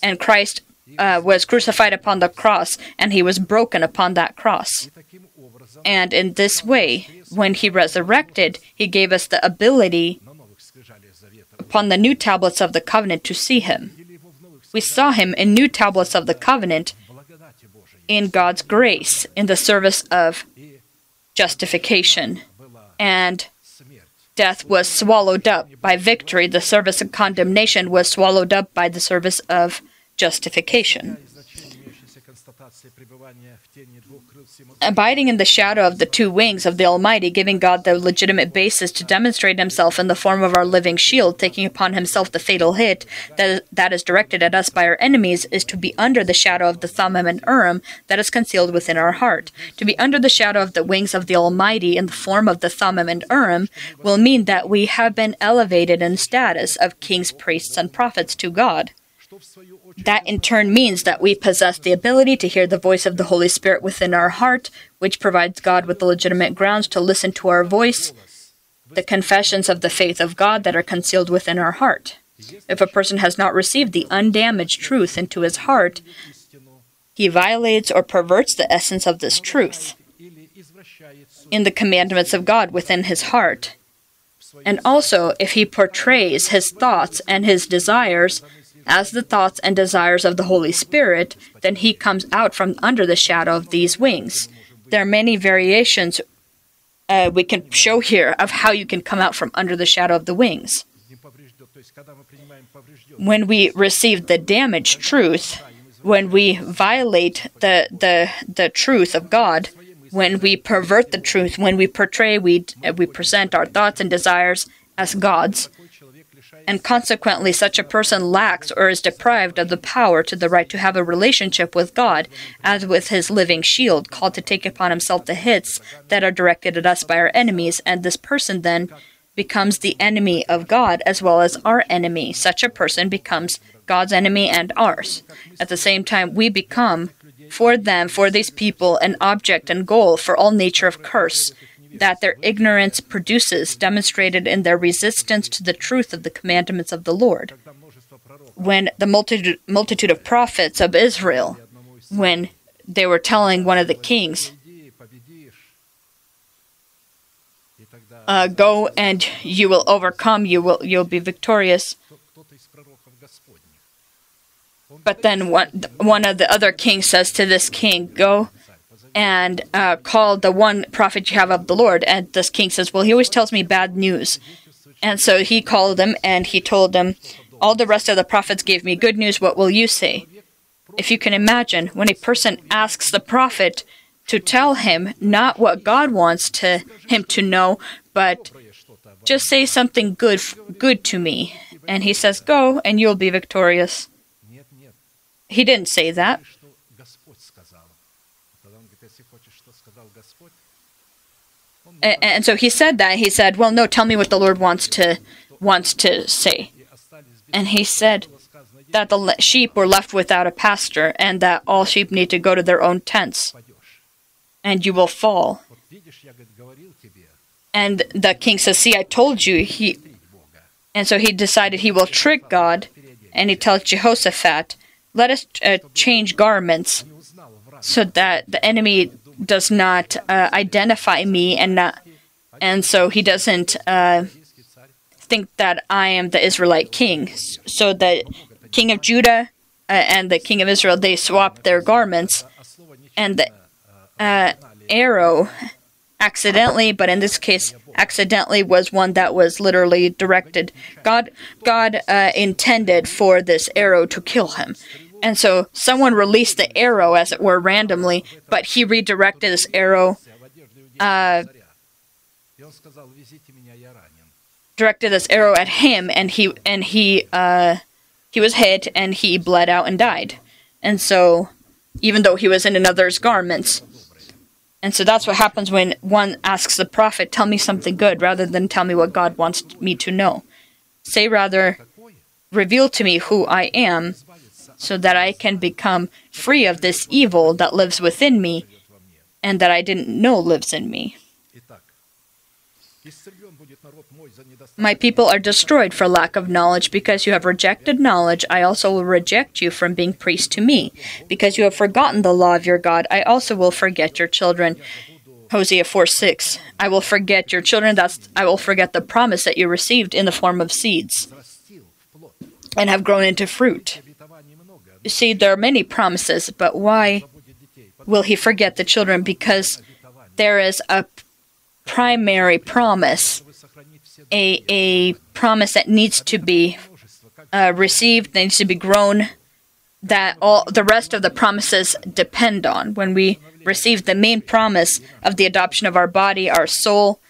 And Christ uh, was crucified upon the cross and he was broken upon that cross. And in this way when he resurrected he gave us the ability upon the new tablets of the covenant to see him. We saw him in new tablets of the covenant in God's grace in the service of justification. And death was swallowed up by victory. The service of condemnation was swallowed up by the service of justification. Abiding in the shadow of the two wings of the Almighty, giving God the legitimate basis to demonstrate himself in the form of our living shield, taking upon himself the fatal hit that, that is directed at us by our enemies, is to be under the shadow of the Thummim and Urim that is concealed within our heart. To be under the shadow of the wings of the Almighty in the form of the Thummim and Urim will mean that we have been elevated in status of kings, priests, and prophets to God. That in turn means that we possess the ability to hear the voice of the Holy Spirit within our heart, which provides God with the legitimate grounds to listen to our voice, the confessions of the faith of God that are concealed within our heart. If a person has not received the undamaged truth into his heart, he violates or perverts the essence of this truth in the commandments of God within his heart. And also, if he portrays his thoughts and his desires as the thoughts and desires of the Holy Spirit, then he comes out from under the shadow of these wings. There are many variations uh, we can show here of how you can come out from under the shadow of the wings. When we receive the damaged truth, when we violate the, the, the truth of God, when we pervert the truth, when we portray, we, we present our thoughts and desires as gods, and consequently such a person lacks or is deprived of the power to the right to have a relationship with God, as with his living shield, called to take upon himself the hits that are directed at us by our enemies, and this person then becomes the enemy of God as well as our enemy. Such a person becomes God's enemy and ours. At the same time, we become for them, for these people, an object and goal for all nature of curse that their ignorance produces, demonstrated in their resistance to the truth of the commandments of the Lord. When the multitude, multitude of prophets of Israel, when they were telling one of the kings, uh, "Go and you will overcome. You will you'll be victorious." But then one one of the other kings says to this king, "Go and uh, call the one prophet you have of the Lord. And this king says, Well, he always tells me bad news. And so he called them and he told them, All the rest of the prophets gave me good news. What will you say? If you can imagine, when a person asks the prophet to tell him not what God wants to him to know, but just say something good good to me. And he says, Go and you'll be victorious. He didn't say that. And so he said that he said well no tell me what the lord wants to wants to say. And he said that the sheep were left without a pastor and that all sheep need to go to their own tents and you will fall. And the king says see i told you he and so he decided he will trick god and he tells jehoshaphat let us uh, change garments so that the enemy does not uh, identify me and not, and so he doesn't uh, think that I am the Israelite king. So the king of Judah uh, and the king of Israel they swapped their garments, and the uh, arrow accidentally, but in this case accidentally was one that was literally directed. God God uh, intended for this arrow to kill him. And so someone released the arrow, as it were, randomly, but he redirected this arrow, uh, directed this arrow at him, and he and he uh, he was hit, and he bled out and died. And so, even though he was in another's garments, and so that's what happens when one asks the prophet, "Tell me something good," rather than tell me what God wants me to know. Say rather, "Reveal to me who I am." So that I can become free of this evil that lives within me and that I didn't know lives in me. My people are destroyed for lack of knowledge. Because you have rejected knowledge, I also will reject you from being priest to me. Because you have forgotten the law of your God, I also will forget your children. Hosea 4 6. I will forget your children, that's I will forget the promise that you received in the form of seeds and have grown into fruit. See, there are many promises, but why will he forget the children? Because there is a primary promise, a, a promise that needs to be uh, received, needs to be grown, that all the rest of the promises depend on. When we receive the main promise of the adoption of our body, our soul,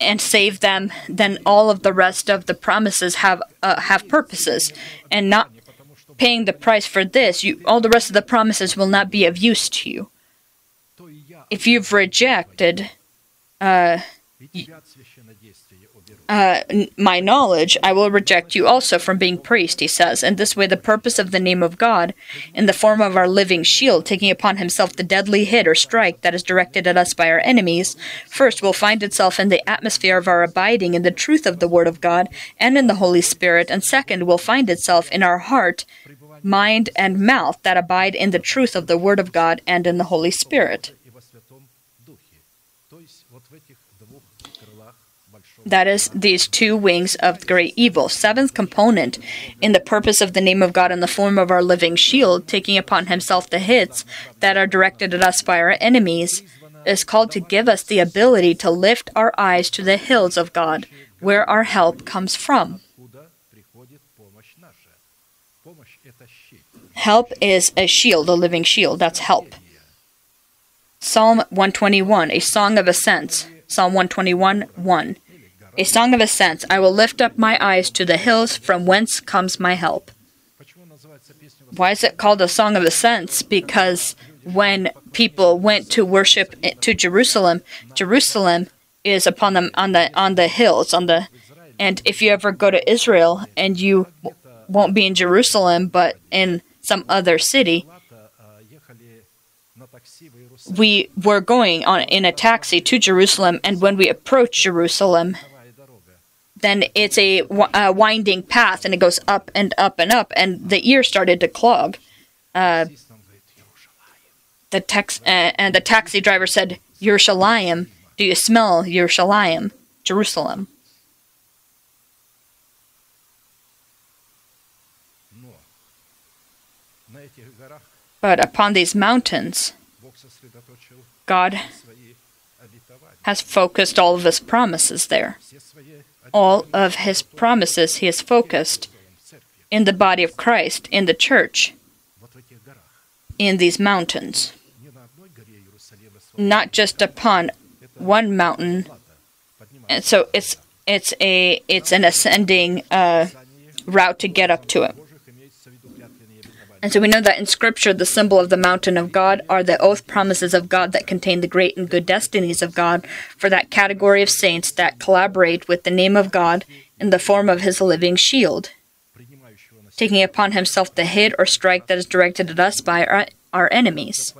and save them, then all of the rest of the promises have uh, have purposes, and not paying the price for this, you, all the rest of the promises will not be of use to you. If you've rejected uh, uh, my knowledge, I will reject you also from being priest, he says. And this way, the purpose of the name of God, in the form of our living shield, taking upon himself the deadly hit or strike that is directed at us by our enemies, first will find itself in the atmosphere of our abiding in the truth of the Word of God and in the Holy Spirit, and second will find itself in our heart, mind, and mouth that abide in the truth of the Word of God and in the Holy Spirit. That is, these two wings of great evil. Seventh component in the purpose of the name of God in the form of our living shield, taking upon himself the hits that are directed at us by our enemies, is called to give us the ability to lift our eyes to the hills of God, where our help comes from. Help is a shield, a living shield. That's help. Psalm 121, a song of ascents. Psalm 121, 1. A song of ascents. I will lift up my eyes to the hills from whence comes my help. Why is it called a song of ascents? Because when people went to worship to Jerusalem, Jerusalem is upon them on the on the hills on the and if you ever go to Israel and you won't be in Jerusalem but in some other city, we were going on in a taxi to Jerusalem and when we approached Jerusalem, then it's a, a, winding path and it goes up and up and up and the ear started to clog. Uh, the tex- uh, and the taxi driver said Yerushalayim. Do you smell Yerushalayim Jerusalem? But upon these mountains God has focused all of his promises there all of his promises he has focused in the body of Christ, in the church, in these mountains. Not just upon one mountain. And so it's it's a it's an ascending uh, route to get up to it. And so we know that in Scripture, the symbol of the mountain of God are the oath promises of God that contain the great and good destinies of God for that category of saints that collaborate with the name of God in the form of his living shield, taking upon himself the hit or strike that is directed at us by our, our enemies.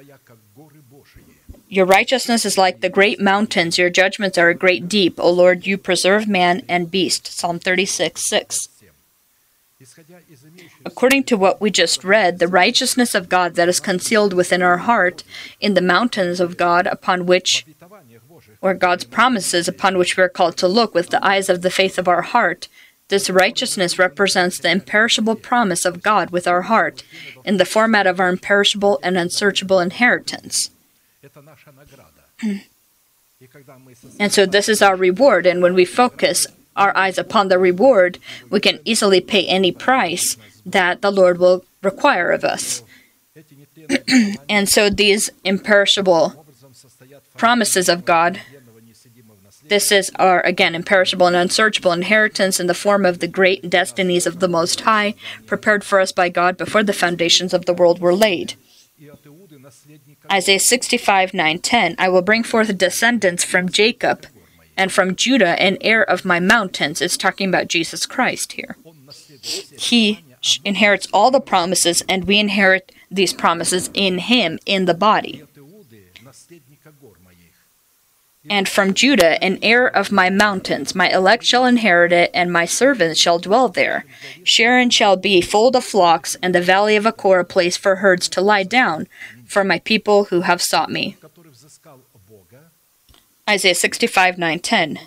Your righteousness is like the great mountains, your judgments are a great deep. O Lord, you preserve man and beast. Psalm 36 6. According to what we just read, the righteousness of God that is concealed within our heart in the mountains of God upon which, or God's promises upon which we are called to look with the eyes of the faith of our heart, this righteousness represents the imperishable promise of God with our heart in the format of our imperishable and unsearchable inheritance. and so this is our reward, and when we focus our eyes upon the reward, we can easily pay any price that the Lord will require of us. and so these imperishable promises of God, this is our, again, imperishable and unsearchable inheritance in the form of the great destinies of the Most High, prepared for us by God before the foundations of the world were laid. Isaiah 65 9 10 I will bring forth descendants from Jacob and from Judah an heir of my mountains. It's talking about Jesus Christ here. He inherits all the promises, and we inherit these promises in Him, in the body. And from Judah, an heir of my mountains, my elect shall inherit it, and my servants shall dwell there. Sharon shall be fold of flocks, and the valley of Achor a place for herds to lie down, for my people who have sought me. Isaiah 65 9 10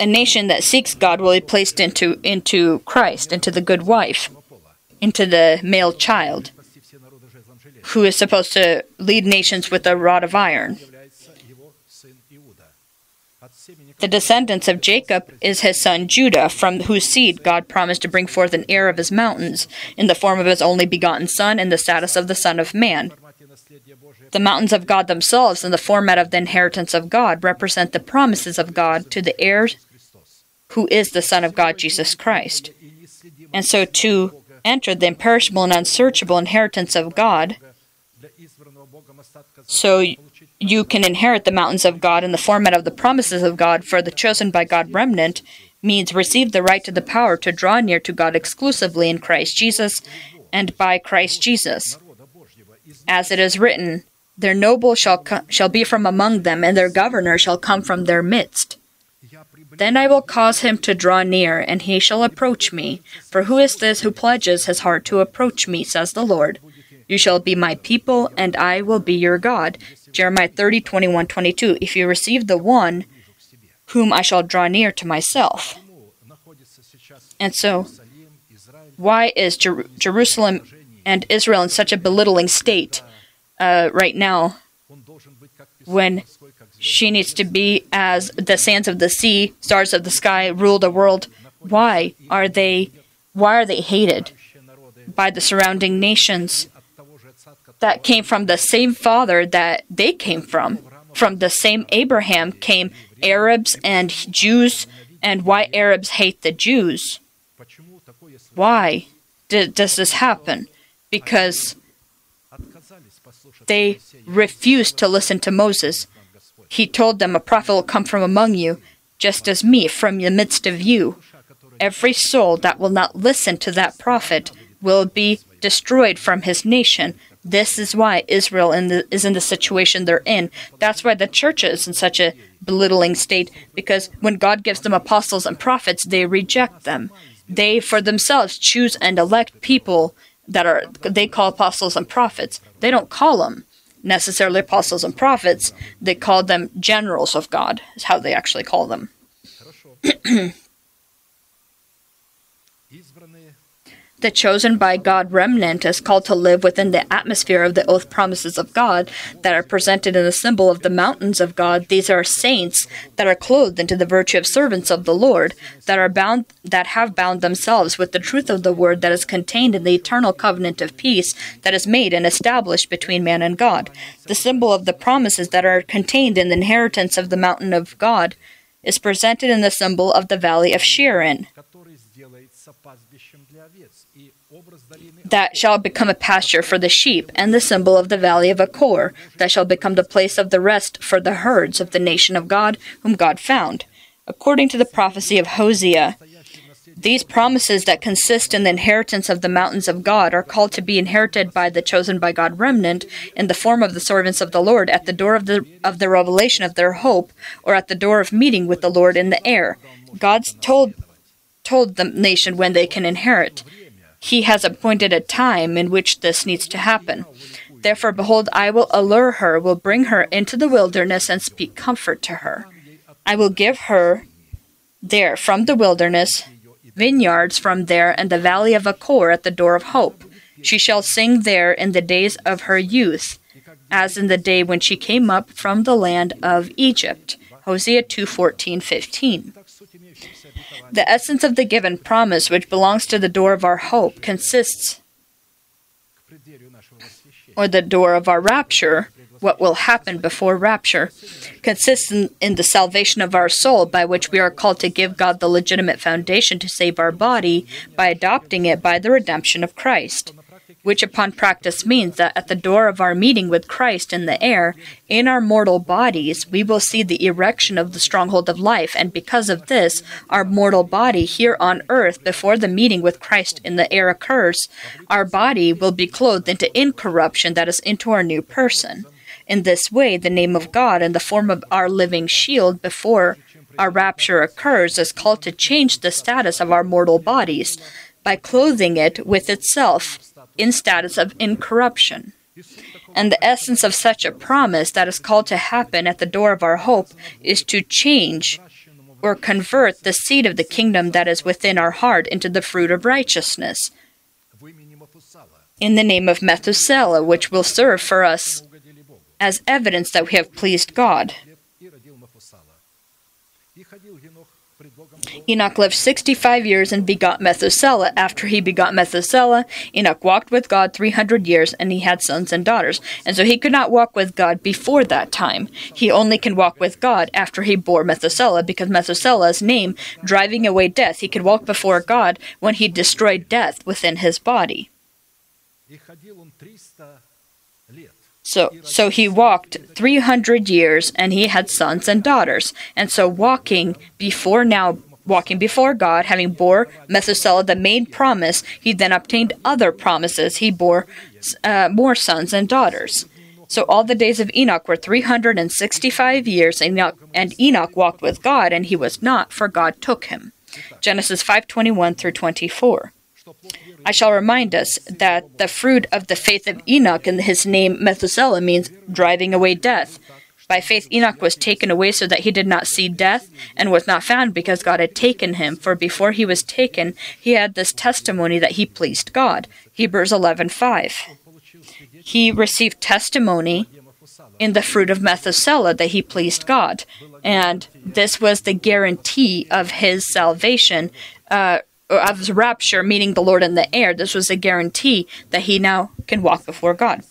a nation that seeks God will be placed into into Christ, into the good wife, into the male child, who is supposed to lead nations with a rod of iron. The descendants of Jacob is his son Judah, from whose seed God promised to bring forth an heir of his mountains, in the form of his only begotten son, in the status of the Son of Man. The mountains of God themselves, in the format of the inheritance of God, represent the promises of God to the heirs who is the Son of God, Jesus Christ. And so to enter the imperishable and unsearchable inheritance of God, so you can inherit the mountains of God in the format of the promises of God for the chosen by God remnant means receive the right to the power to draw near to God exclusively in Christ Jesus and by Christ Jesus. As it is written, their noble shall, co- shall be from among them, and their governor shall come from their midst. Then I will cause him to draw near, and he shall approach me. For who is this who pledges his heart to approach me, says the Lord? You shall be my people, and I will be your God. Jeremiah 30, 21, 22. If you receive the one whom I shall draw near to myself. And so, why is Jer- Jerusalem and Israel in such a belittling state uh, right now when she needs to be as the sands of the sea, stars of the sky rule the world? Why are they why are they hated by the surrounding nations that came from the same father that they came from? From the same Abraham came Arabs and Jews, and why Arabs hate the Jews? Why did, does this happen? Because they refused to listen to Moses. He told them, A prophet will come from among you, just as me from the midst of you. Every soul that will not listen to that prophet will be destroyed from his nation. This is why Israel in the, is in the situation they're in. That's why the church is in such a belittling state, because when God gives them apostles and prophets, they reject them. They, for themselves, choose and elect people that are they call apostles and prophets. They don't call them necessarily apostles and prophets. They call them generals of God. Is how they actually call them. The chosen by God remnant is called to live within the atmosphere of the oath promises of God that are presented in the symbol of the mountains of God. These are saints that are clothed into the virtue of servants of the Lord, that are bound that have bound themselves with the truth of the word that is contained in the eternal covenant of peace that is made and established between man and God. The symbol of the promises that are contained in the inheritance of the mountain of God is presented in the symbol of the valley of Shirin. That shall become a pasture for the sheep, and the symbol of the valley of Achor, that shall become the place of the rest for the herds of the nation of God, whom God found. According to the prophecy of Hosea, these promises that consist in the inheritance of the mountains of God are called to be inherited by the chosen by God remnant in the form of the servants of the Lord at the door of the of the revelation of their hope, or at the door of meeting with the Lord in the air. God's told told the nation when they can inherit. He has appointed a time in which this needs to happen. Therefore, behold, I will allure her, will bring her into the wilderness, and speak comfort to her. I will give her there from the wilderness vineyards from there, and the valley of Achor at the door of hope. She shall sing there in the days of her youth, as in the day when she came up from the land of Egypt. Hosea 2 14, 15. The essence of the given promise, which belongs to the door of our hope, consists, or the door of our rapture, what will happen before rapture, consists in, in, the salvation of our soul, by which we are called to give God the legitimate foundation to save our body by adopting it by the redemption of Christ which upon practice means that at the door of our meeting with Christ in the air, in our mortal bodies, we will see the erection of the stronghold of life, and because of this, our mortal body here on earth, before the meeting with Christ in the air occurs, our body will be clothed into incorruption that is into our new person. In this way, the name of God in the form of our living shield before our rapture occurs is called to change the status of our mortal bodies by clothing it with itself in status of incorruption. And the essence of such a promise that is called to happen at the door of our hope is to change or convert the seed of the kingdom that is within our heart into the fruit of righteousness in the name of Methuselah, which will serve for us as evidence that we have pleased God. Enoch lived 65 years and begot Methuselah. After he begot Methuselah, Enoch walked with God 300 years and he had sons and daughters. And so he could not walk with God before that time. He only can walk with God after he bore Methuselah because Methuselah's name, driving away death, he could walk before God when he destroyed death within his body. So, so he walked 300 years and he had sons and daughters. And so, walking before now, walking before God, having bore Methuselah the main promise, he then obtained other promises. He bore uh, more sons and daughters. So all the days of Enoch were 365 years, and Enoch, and Enoch walked with God, and he was not, for God took him. Genesis 5:21 through 24. I shall remind us that the fruit of the faith of Enoch and his name Methuselah means driving away death. By faith, Enoch was taken away so that he did not see death, and was not found because God had taken him. For before he was taken, he had this testimony that he pleased God. Hebrews 11:5. He received testimony in the fruit of Methuselah that he pleased God, and this was the guarantee of his salvation. Uh, of his rapture, meeting the Lord in the air. This was a guarantee that he now can walk before God.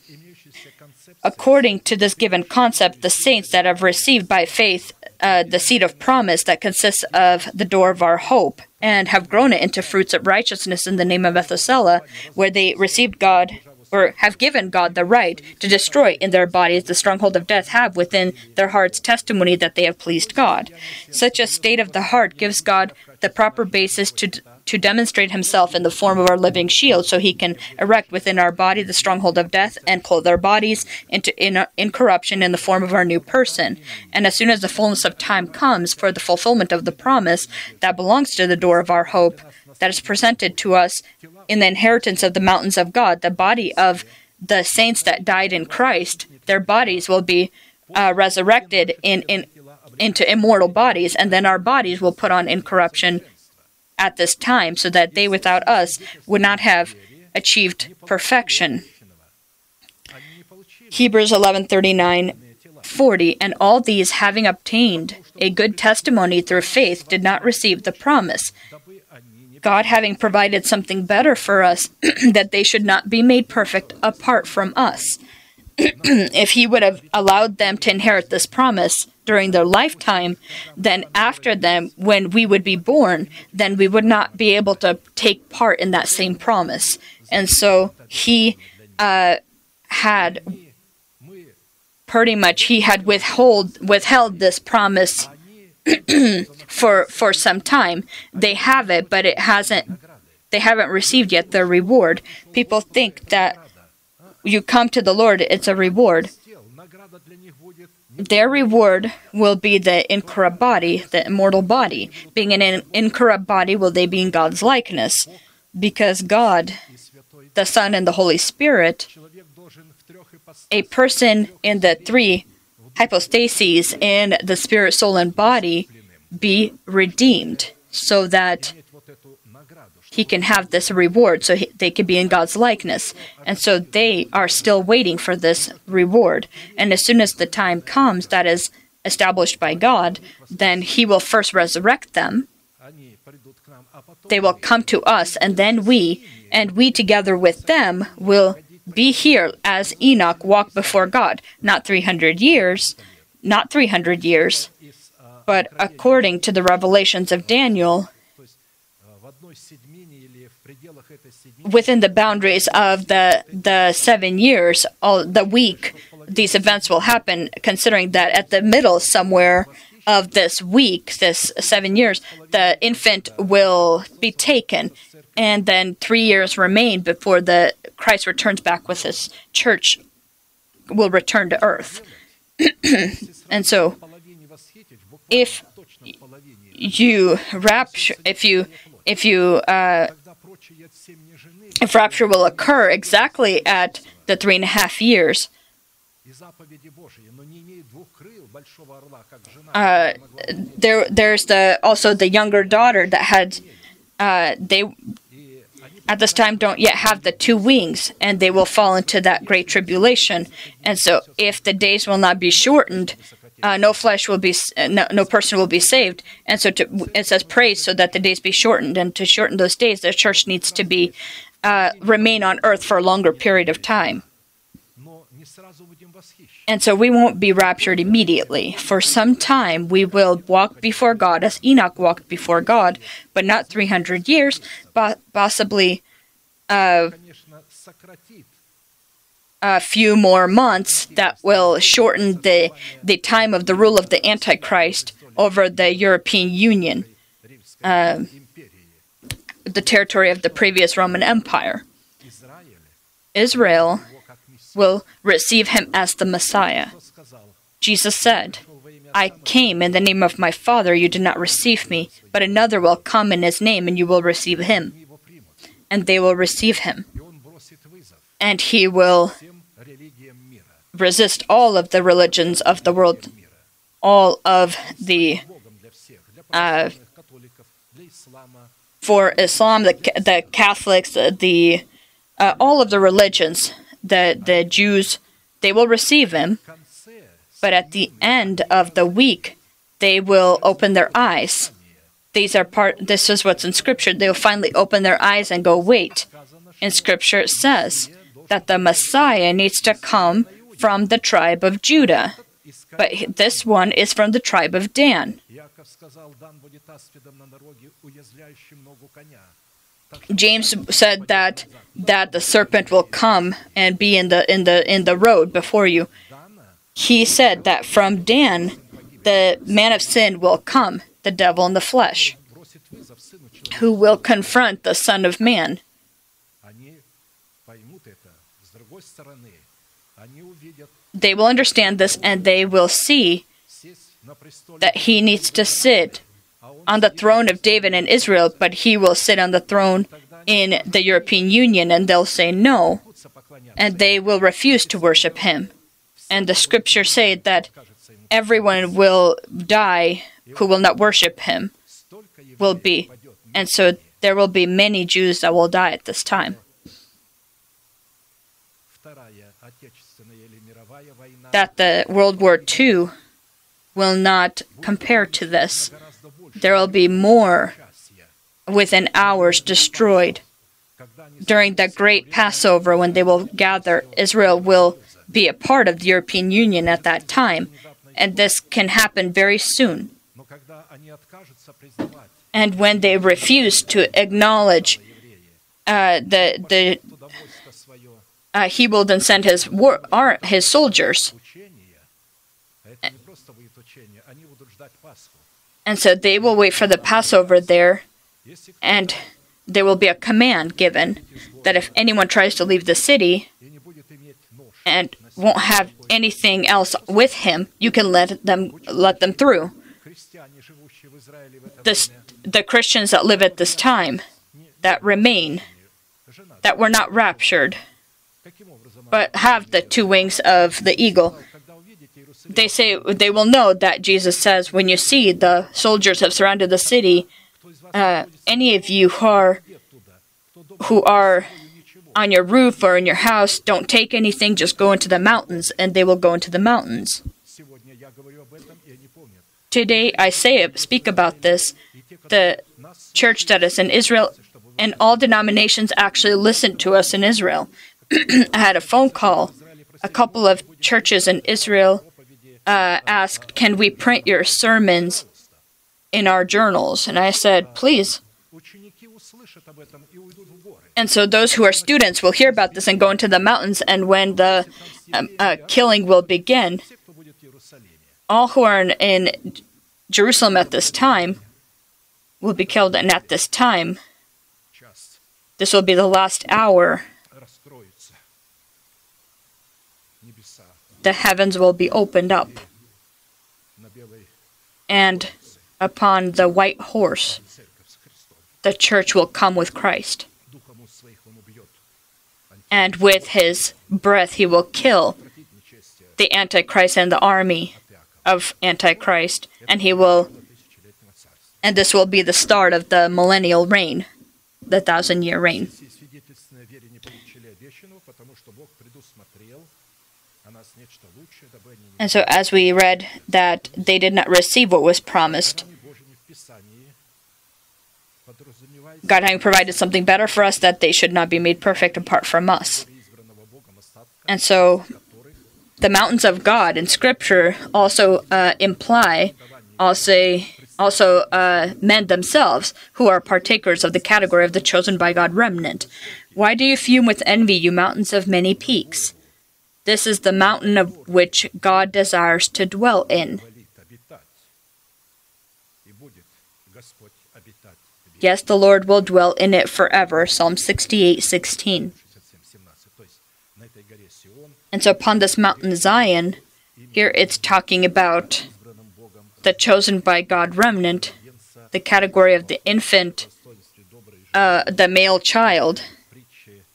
According to this given concept, the saints that have received by faith uh, the seed of promise that consists of the door of our hope and have grown it into fruits of righteousness in the name of Methuselah, where they received God or have given God the right to destroy in their bodies the stronghold of death, have within their hearts testimony that they have pleased God. Such a state of the heart gives God the proper basis to to demonstrate himself in the form of our living shield so he can erect within our body the stronghold of death and clothe our bodies into in, incorruption in the form of our new person. And as soon as the fullness of time comes for the fulfillment of the promise that belongs to the door of our hope that is presented to us in the inheritance of the mountains of God the body of the saints that died in Christ their bodies will be uh, resurrected in, in into immortal bodies and then our bodies will put on incorruption at this time so that they without us would not have achieved perfection. Hebrews 11:39 40 and all these having obtained a good testimony through faith did not receive the promise God having provided something better for us that they should not be made perfect apart from us if he would have allowed them to inherit this promise during their lifetime, then after them, when we would be born, then we would not be able to take part in that same promise. And so he uh, had pretty much he had withhold withheld this promise for for some time. They have it, but it hasn't. They haven't received yet their reward. People think that you come to the Lord, it's a reward. Their reward will be the incorrupt body, the immortal body. Being an incorrupt body, will they be in God's likeness? Because God, the Son, and the Holy Spirit, a person in the three hypostases in the spirit, soul, and body, be redeemed so that he can have this reward so he, they can be in God's likeness. And so they are still waiting for this reward. And as soon as the time comes that is established by God, then he will first resurrect them. They will come to us, and then we, and we together with them, will be here as Enoch walked before God. Not 300 years, not 300 years, but according to the revelations of Daniel, within the boundaries of the the seven years, all the week these events will happen. Considering that at the middle somewhere of this week, this seven years, the infant will be taken, and then three years remain before the Christ returns back with his church will return to earth. and so, if you rapture, if you if you uh, if rapture will occur exactly at the three and a half years. Uh, there, there's the also the younger daughter that had uh, they at this time don't yet have the two wings, and they will fall into that great tribulation. And so, if the days will not be shortened, uh, no flesh will be, no, no person will be saved. And so to, it says, pray so that the days be shortened. And to shorten those days, the church needs to be uh, remain on earth for a longer period of time. And so we won't be raptured immediately. For some time, we will walk before God as Enoch walked before God, but not 300 years, but possibly uh, a few more months that will shorten the the time of the rule of the Antichrist over the European Union, uh, the territory of the previous Roman Empire. Israel will receive him as the Messiah. Jesus said, I came in the name of my Father, you did not receive me, but another will come in his name, and you will receive him. And they will receive him. And he will resist all of the religions of the world, all of the. Uh, for Islam, the, the Catholics, the uh, all of the religions, the the Jews, they will receive him, but at the end of the week, they will open their eyes. These are part. This is what's in Scripture. They will finally open their eyes and go, "Wait." In Scripture, it says that the Messiah needs to come from the tribe of Judah, but this one is from the tribe of Dan. James said that that the serpent will come and be in the in the in the road before you. He said that from Dan the man of sin will come, the devil in the flesh, who will confront the Son of Man. They will understand this and they will see that he needs to sit on the throne of David in Israel, but he will sit on the throne in the European Union, and they'll say no, and they will refuse to worship him. And the scriptures say that everyone will die who will not worship him, will be. And so there will be many Jews that will die at this time. That the World War II will not compare to this there will be more within hours destroyed. During the great Passover, when they will gather, Israel will be a part of the European Union at that time, and this can happen very soon. And when they refuse to acknowledge uh, the the uh, he will then send his war, our, his soldiers And so they will wait for the Passover there, and there will be a command given that if anyone tries to leave the city and won't have anything else with him, you can let them let them through. This, the Christians that live at this time, that remain, that were not raptured, but have the two wings of the eagle, they say they will know that Jesus says, when you see the soldiers have surrounded the city, uh, any of you who are who are on your roof or in your house, don't take anything, just go into the mountains, and they will go into the mountains. Today I say speak about this. The church that is in Israel and all denominations actually listen to us in Israel. I had a phone call. A couple of churches in Israel uh, asked, Can we print your sermons in our journals? And I said, Please. And so those who are students will hear about this and go into the mountains, and when the um, uh, killing will begin, all who are in, in Jerusalem at this time will be killed, and at this time, this will be the last hour the heavens will be opened up. And upon the white horse, the church will come with Christ. And with his breath, he will kill the Antichrist and the army of Antichrist, and he will, and this will be the start of the millennial reign, the thousand year reign. And so, as we read that they did not receive what was promised, God having provided something better for us, that they should not be made perfect apart from us. And so, the mountains of God in Scripture also uh, imply, also, also uh, men themselves, who are partakers of the category of the chosen by God remnant. Why do you fume with envy, you mountains of many peaks? This is the mountain of which God desires to dwell in. Yes, the Lord will dwell in it forever. Psalm 68 16. And so upon this mountain Zion, here it's talking about the chosen by God remnant, the category of the infant, uh, the male child,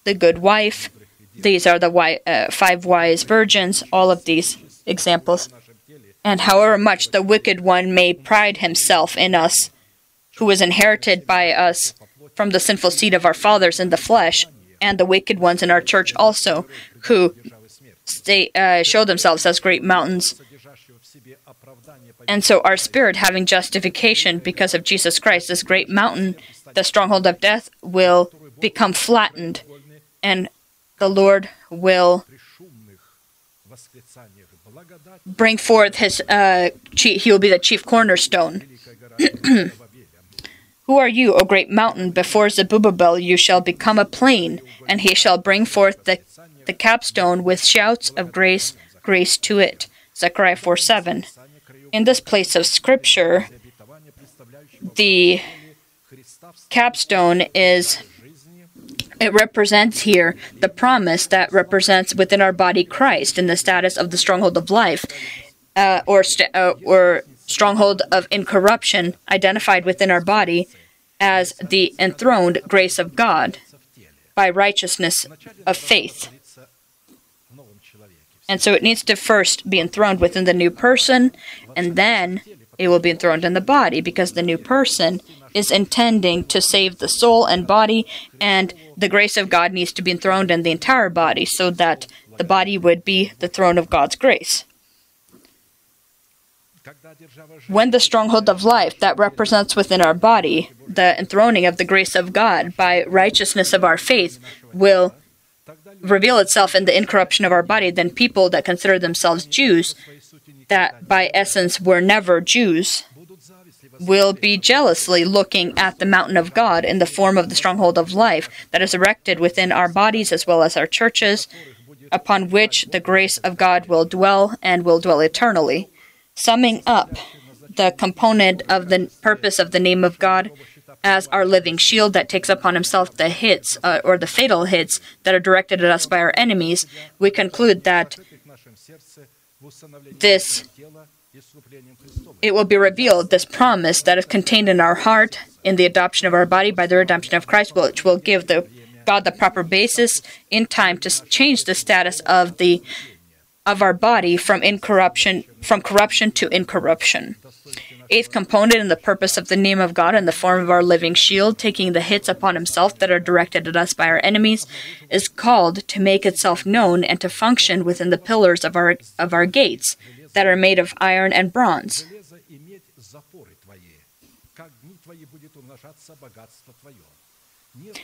the good wife. These are the uh, five wise virgins, all of these examples. And however much the wicked one may pride himself in us, who was inherited by us from the sinful seed of our fathers in the flesh, and the wicked ones in our church also, who stay, uh, show themselves as great mountains. And so our spirit, having justification because of Jesus Christ, this great mountain, the stronghold of death, will become flattened, and the Lord will bring forth his. Uh, he will be the chief cornerstone. Who are you, O great mountain? Before Zerubbabel you shall become a plain, and he shall bring forth the, the capstone with shouts of grace, grace to it. Zechariah 4 7. In this place of scripture, the capstone is it represents here the promise that represents within our body Christ in the status of the stronghold of life, uh, or st- uh, or stronghold of incorruption identified within our body as the enthroned grace of God by righteousness of faith. And so it needs to first be enthroned within the new person, and then it will be enthroned in the body because the new person is intending to save the soul and body, and the grace of God needs to be enthroned in the entire body so that the body would be the throne of God's grace. When the stronghold of life that represents within our body the enthroning of the grace of God by righteousness of our faith will reveal itself in the incorruption of our body, then people that consider themselves Jews, that by essence were never Jews, will be jealously looking at the mountain of God in the form of the stronghold of life that is erected within our bodies as well as our churches, upon which the grace of God will dwell and will dwell eternally. Summing up the component of the purpose of the name of God as our living shield that takes upon himself the hits uh, or the fatal hits that are directed at us by our enemies, we conclude that this it will be revealed this promise that is contained in our heart in the adoption of our body by the redemption of Christ, which will give the God the proper basis in time to change the status of the of our body from incorruption from corruption to incorruption. Eighth component in the purpose of the name of God in the form of our living shield, taking the hits upon himself that are directed at us by our enemies, is called to make itself known and to function within the pillars of our of our gates that are made of iron and bronze.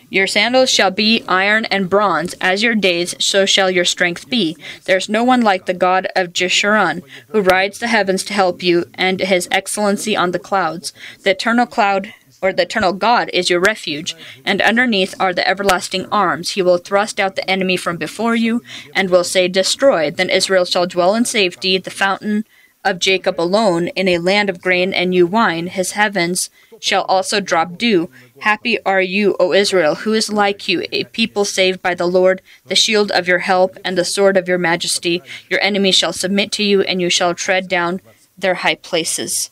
Your sandals shall be iron and bronze, as your days, so shall your strength be. There is no one like the God of Jeshurun, who rides the heavens to help you, and his excellency on the clouds. The eternal cloud or the eternal God is your refuge, and underneath are the everlasting arms. He will thrust out the enemy from before you, and will say, Destroy. Then Israel shall dwell in safety, the fountain of Jacob alone, in a land of grain and new wine. His heavens shall also drop dew. Happy are you, O Israel, who is like you, a people saved by the Lord, the shield of your help, and the sword of your majesty. Your enemies shall submit to you, and you shall tread down their high places.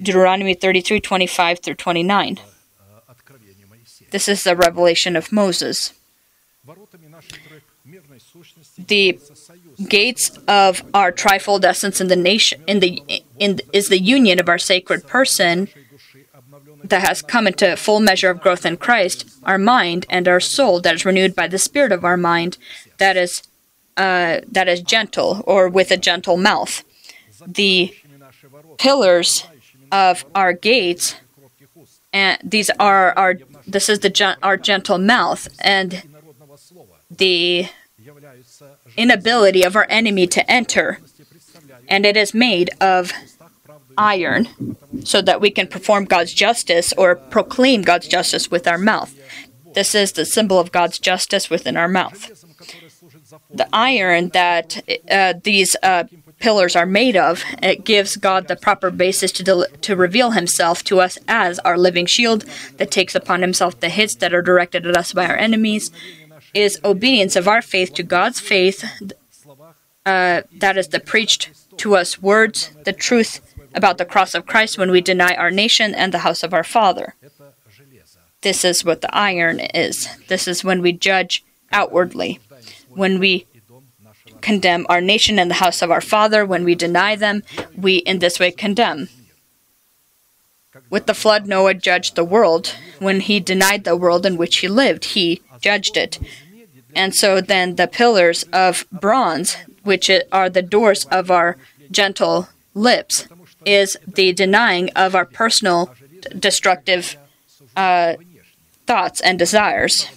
Deuteronomy 33 25 through 29. This is the revelation of Moses. The gates of our trifold essence in the nation in the in is the union of our sacred person that has come into full measure of growth in Christ, our mind and our soul that is renewed by the spirit of our mind that is uh, that is gentle or with a gentle mouth. The pillars of our gates, and these are our this is the our gentle mouth and the inability of our enemy to enter, and it is made of iron so that we can perform God's justice or proclaim God's justice with our mouth. This is the symbol of God's justice within our mouth. the iron that uh, these uh, pillars are made of, it gives God the proper basis to del- to reveal Himself to us as our living shield that takes upon Himself the hits that are directed at us by our enemies. Is obedience of our faith to God's faith. Uh, that is the preached to us words, the truth about the cross of Christ when we deny our nation and the house of our Father. This is what the iron is. This is when we judge outwardly, when we condemn our nation and the house of our Father, when we deny them, we in this way condemn. With the flood, Noah judged the world. When he denied the world in which he lived, he judged it. And so then the pillars of bronze, which are the doors of our gentle lips, is the denying of our personal destructive uh, thoughts and desires.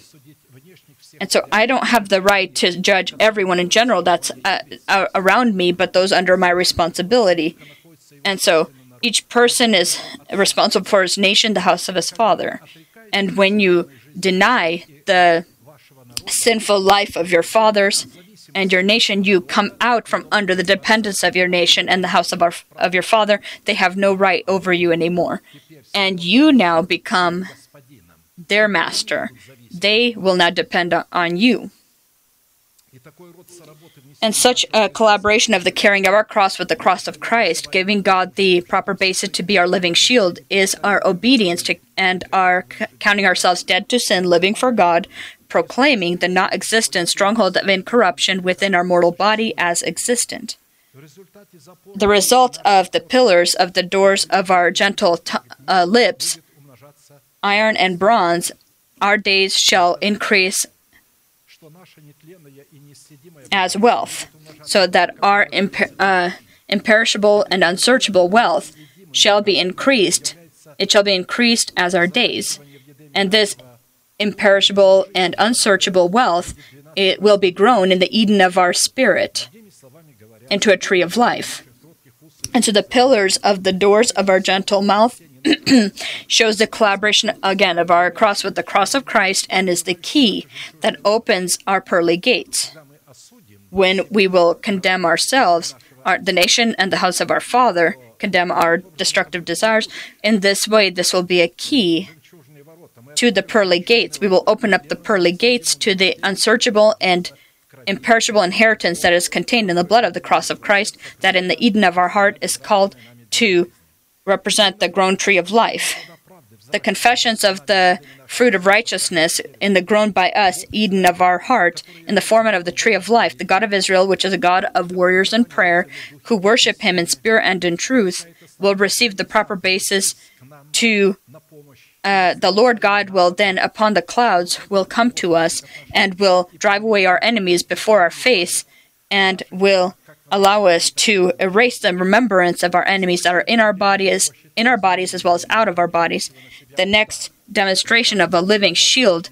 And so I don't have the right to judge everyone in general that's uh, around me, but those under my responsibility. And so each person is responsible for his nation, the house of his father. And when you deny the sinful life of your fathers and your nation, you come out from under the dependence of your nation and the house of, our, of your father. They have no right over you anymore. And you now become their master. They will now depend on you. And such a collaboration of the carrying of our cross with the cross of Christ, giving God the proper basis to be our living shield, is our obedience to and our counting ourselves dead to sin, living for God, proclaiming the not existent stronghold of incorruption within our mortal body as existent. The result of the pillars of the doors of our gentle t- uh, lips, iron and bronze, our days shall increase as wealth, so that our imper- uh, imperishable and unsearchable wealth shall be increased. It shall be increased as our days. And this imperishable and unsearchable wealth, it will be grown in the Eden of our spirit into a tree of life. And so the pillars of the doors of our gentle mouth shows the collaboration again of our cross with the cross of Christ and is the key that opens our pearly gates. When we will condemn ourselves, our, the nation and the house of our Father, condemn our destructive desires, in this way, this will be a key to the pearly gates. We will open up the pearly gates to the unsearchable and imperishable inheritance that is contained in the blood of the cross of Christ, that in the Eden of our heart is called to represent the grown tree of life. The confessions of the fruit of righteousness in the grown by us Eden of our heart, in the format of the tree of life, the God of Israel, which is a God of warriors and prayer, who worship him in spirit and in truth, will receive the proper basis to uh, the Lord God will then, upon the clouds, will come to us and will drive away our enemies before our face and will allow us to erase the remembrance of our enemies that are in our bodies, in our bodies as well as out of our bodies. The next demonstration of a living shield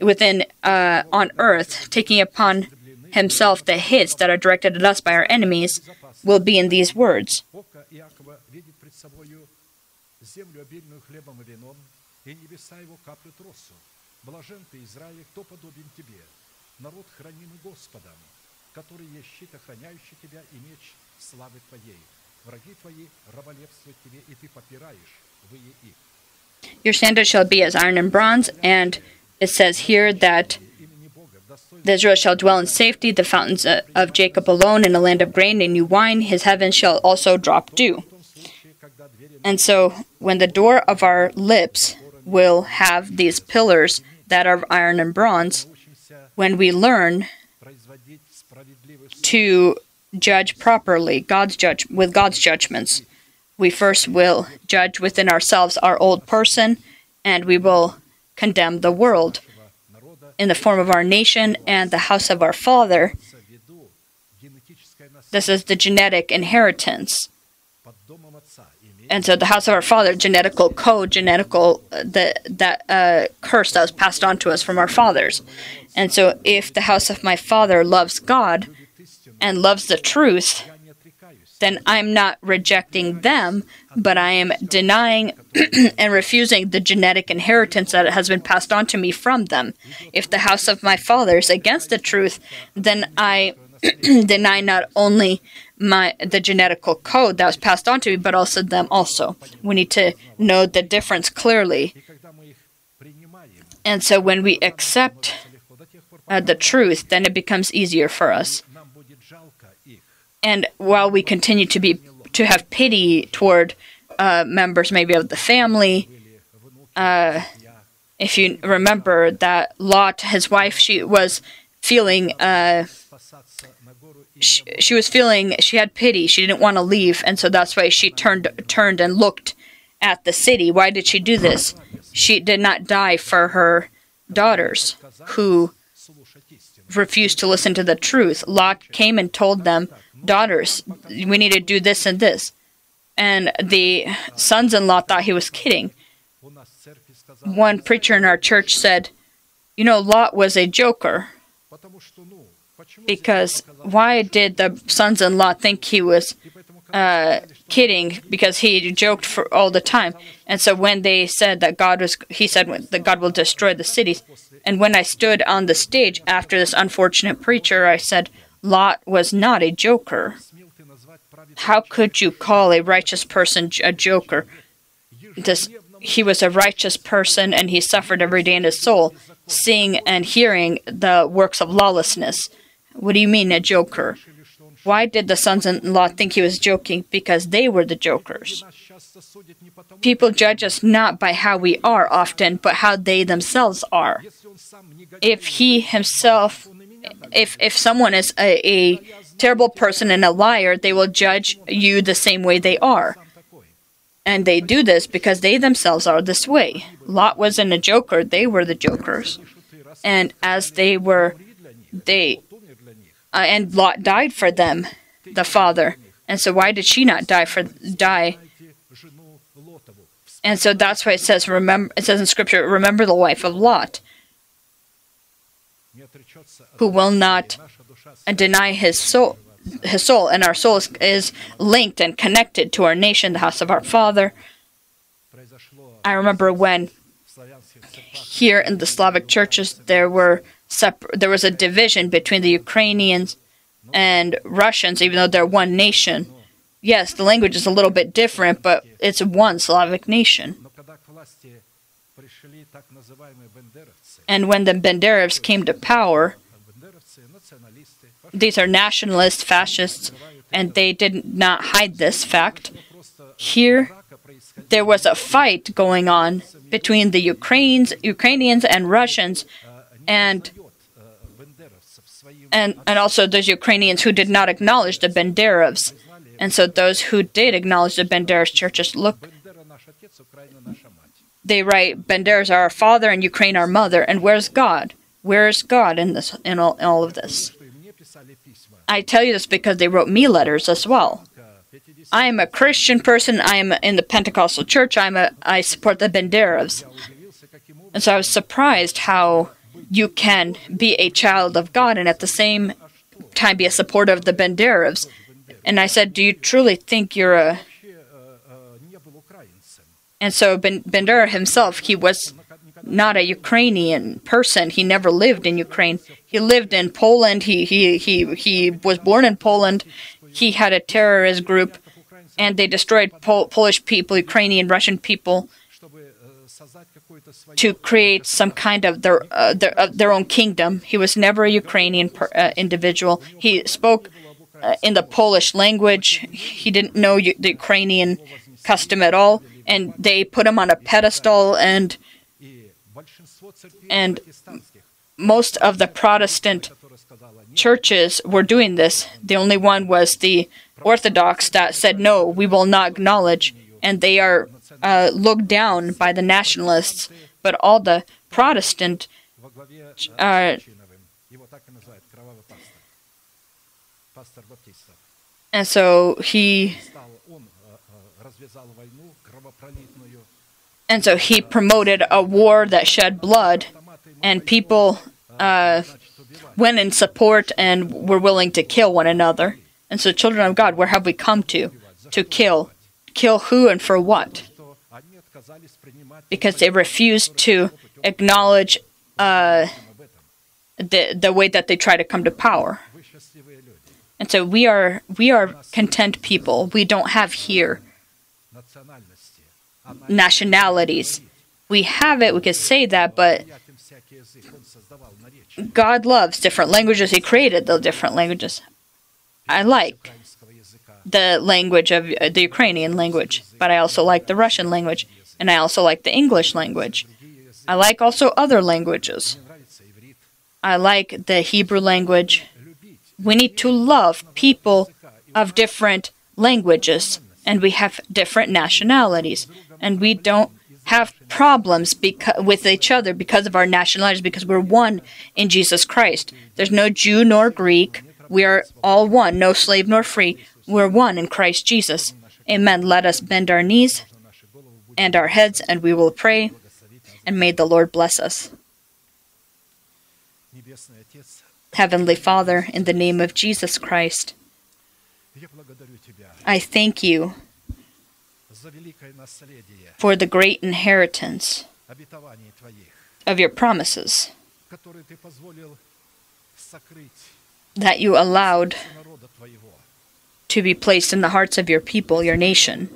within uh, on earth, taking upon himself the hits that are directed at us by our enemies, will be in these words народ хранимый Господом который есть щит, охраняющий тебя, и меч славы твоей. Враги твои раболепствуют тебе, и ты попираешь вые их. Your standard shall be as iron and bronze, and it says here that Israel shall dwell in safety, the fountains of Jacob alone, in a land of grain and new wine. His heavens shall also drop dew. And so, when the door of our lips will have these pillars that are iron and bronze, when we learn to judge properly God's judge with God's judgments. We first will judge within ourselves our old person, and we will condemn the world in the form of our nation and the house of our father. This is the genetic inheritance. And so the house of our father, genetical code, genetical uh, that that uh, curse that was passed on to us from our fathers. And so if the house of my father loves God, and loves the truth, then I'm not rejecting them, but I am denying and refusing the genetic inheritance that has been passed on to me from them. If the house of my father is against the truth, then I deny not only my the genetical code that was passed on to me, but also them also. We need to know the difference clearly. And so when we accept uh, the truth, then it becomes easier for us. And while we continue to be to have pity toward uh, members, maybe of the family, uh, if you remember that Lot, his wife, she was feeling. She, she was feeling she had pity. She didn't want to leave and so that's why she turned turned and looked at the city. Why did she do this? She did not die for her daughters who refused to listen to the truth. Lot came and told them daughters we need to do this and this. And the sons-in-law thought he was kidding. One preacher in our church said you know lot was a joker because why did the sons-in-law think he was uh, kidding? Because he joked for all the time. And so when they said that god was he said that god will destroy the cities. And when i stood on the stage after this unfortunate preacher i said lot was not a joker. How could you call a righteous person a joker? This he was a righteous person and he suffered every day in his soul seeing and hearing the works of lawlessness what do you mean, a joker? Why did the sons in law think he was joking? Because they were the jokers. People judge us not by how we are often, but how they themselves are. If he himself, if, if someone is a, a terrible person and a liar, they will judge you the same way they are. And they do this because they themselves are this way. Lot wasn't a joker, they were the jokers. And as they were, they uh, and Lot died for them, the father. And so why did she not die for die? And so that's why it says remember it says in scripture remember the wife of Lot who will not deny his soul his soul and our soul is, is linked and connected to our nation the house of our father I remember when here in the Slavic churches there were there was a division between the Ukrainians and Russians, even though they're one nation. Yes, the language is a little bit different, but it's one Slavic nation. And when the Banderovs came to power, these are nationalists, fascists, and they did not hide this fact. Here, there was a fight going on between the Ukrainians, Ukrainians and Russians, and and, and also those Ukrainians who did not acknowledge the Banderovs. And so those who did acknowledge the Banderovs churches look, they write, Banderas are our father and Ukraine our mother. And where's God? Where's God in this in all, in all of this? I tell you this because they wrote me letters as well. I am a Christian person. I am in the Pentecostal church. I'm a I support the Banderovs. And so I was surprised how you can be a child of God and at the same time be a supporter of the Banderovs. And I said, Do you truly think you're a. And so ben- Bandera himself, he was not a Ukrainian person. He never lived in Ukraine. He lived in Poland. He, he, he, he was born in Poland. He had a terrorist group, and they destroyed Pol- Polish people, Ukrainian, Russian people to create some kind of their uh, their, uh, their own kingdom. He was never a Ukrainian per, uh, individual. He spoke uh, in the Polish language. He didn't know U- the Ukrainian custom at all, and they put him on a pedestal. and And most of the Protestant churches were doing this. The only one was the Orthodox that said no, we will not acknowledge, and they are uh, looked down by the nationalists, but all the Protestant uh, and so he and so he promoted a war that shed blood and people uh, went in support and were willing to kill one another And so, children of God, where have we come to? To kill. Kill who and for what? Because they refuse to acknowledge uh, the the way that they try to come to power. And so we are we are content people. We don't have here nationalities. We have it, we could say that, but God loves different languages. He created the different languages. I like the language of uh, the Ukrainian language, but I also like the Russian language, and I also like the English language. I like also other languages. I like the Hebrew language. We need to love people of different languages, and we have different nationalities, and we don't have problems beca- with each other because of our nationalities, because we're one in Jesus Christ. There's no Jew nor Greek. We are all one, no slave nor free. We're one in Christ Jesus. Amen. Let us bend our knees and our heads, and we will pray, and may the Lord bless us. Heavenly Father, in the name of Jesus Christ, I thank you for the great inheritance of your promises that you allowed to be placed in the hearts of your people, your nation.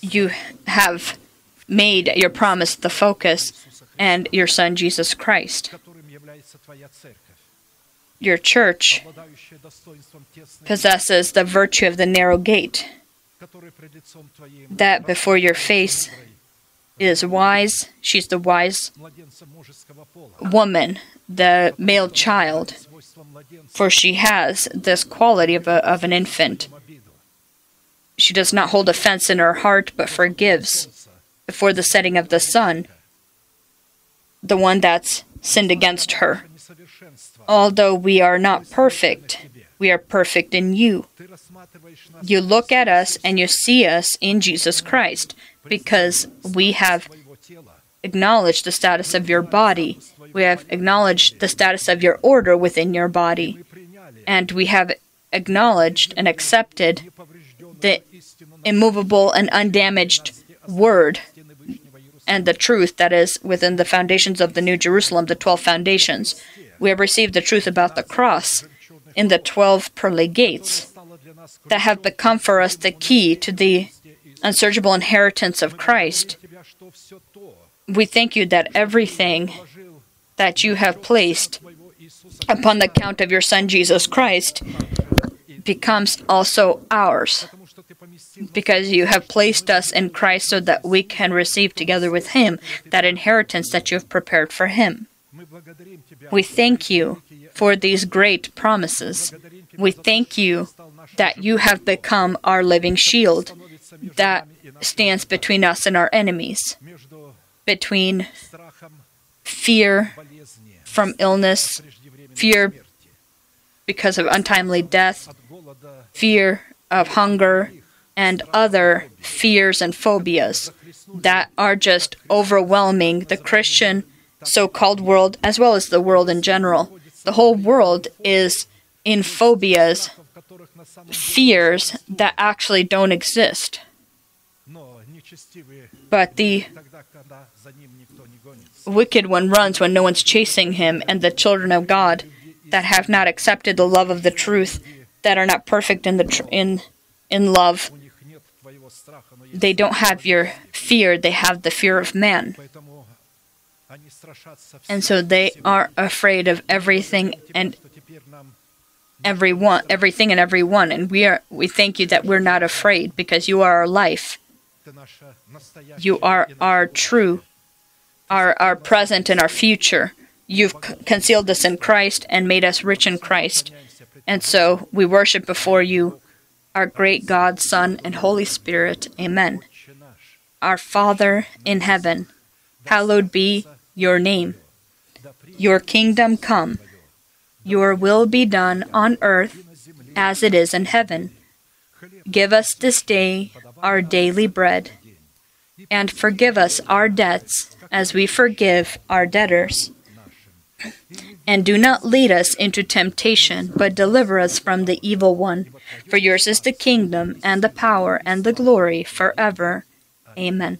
You have made your promise the focus and your Son Jesus Christ. Your church possesses the virtue of the narrow gate, that before your face is wise. She's the wise woman, the male child, for she has this quality of, a, of an infant. She does not hold offense in her heart, but forgives before the setting of the sun the one that's sinned against her. Although we are not perfect, we are perfect in you. You look at us and you see us in Jesus Christ because we have acknowledged the status of your body. We have acknowledged the status of your order within your body. And we have acknowledged and accepted the immovable and undamaged word and the truth that is within the foundations of the New Jerusalem, the 12 foundations. We have received the truth about the cross in the 12 pearly gates that have become for us the key to the unsearchable inheritance of Christ. We thank you that everything that you have placed upon the account of your Son Jesus Christ becomes also ours because you have placed us in Christ so that we can receive together with Him that inheritance that you have prepared for Him. We thank you for these great promises. We thank you that you have become our living shield that stands between us and our enemies, between fear from illness, fear because of untimely death, fear of hunger, and other fears and phobias that are just overwhelming the Christian so called world as well as the world in general. The whole world is in phobias, fears that actually don't exist. But the wicked one runs when no one's chasing him, and the children of God that have not accepted the love of the truth, that are not perfect in the tr- in in love, they don't have your fear; they have the fear of man, and so they are afraid of everything and everyone, everything and everyone. And we are we thank you that we're not afraid because you are our life. You are our true, our, our present and our future. You've concealed us in Christ and made us rich in Christ. And so we worship before you, our great God, Son, and Holy Spirit. Amen. Our Father in heaven, hallowed be your name. Your kingdom come. Your will be done on earth as it is in heaven. Give us this day our daily bread, and forgive us our debts as we forgive our debtors. And do not lead us into temptation, but deliver us from the evil one. For yours is the kingdom, and the power, and the glory, forever. Amen.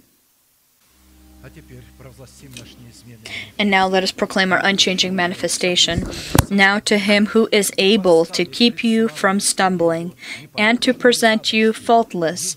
And now let us proclaim our unchanging manifestation. Now to him who is able to keep you from stumbling, and to present you faultless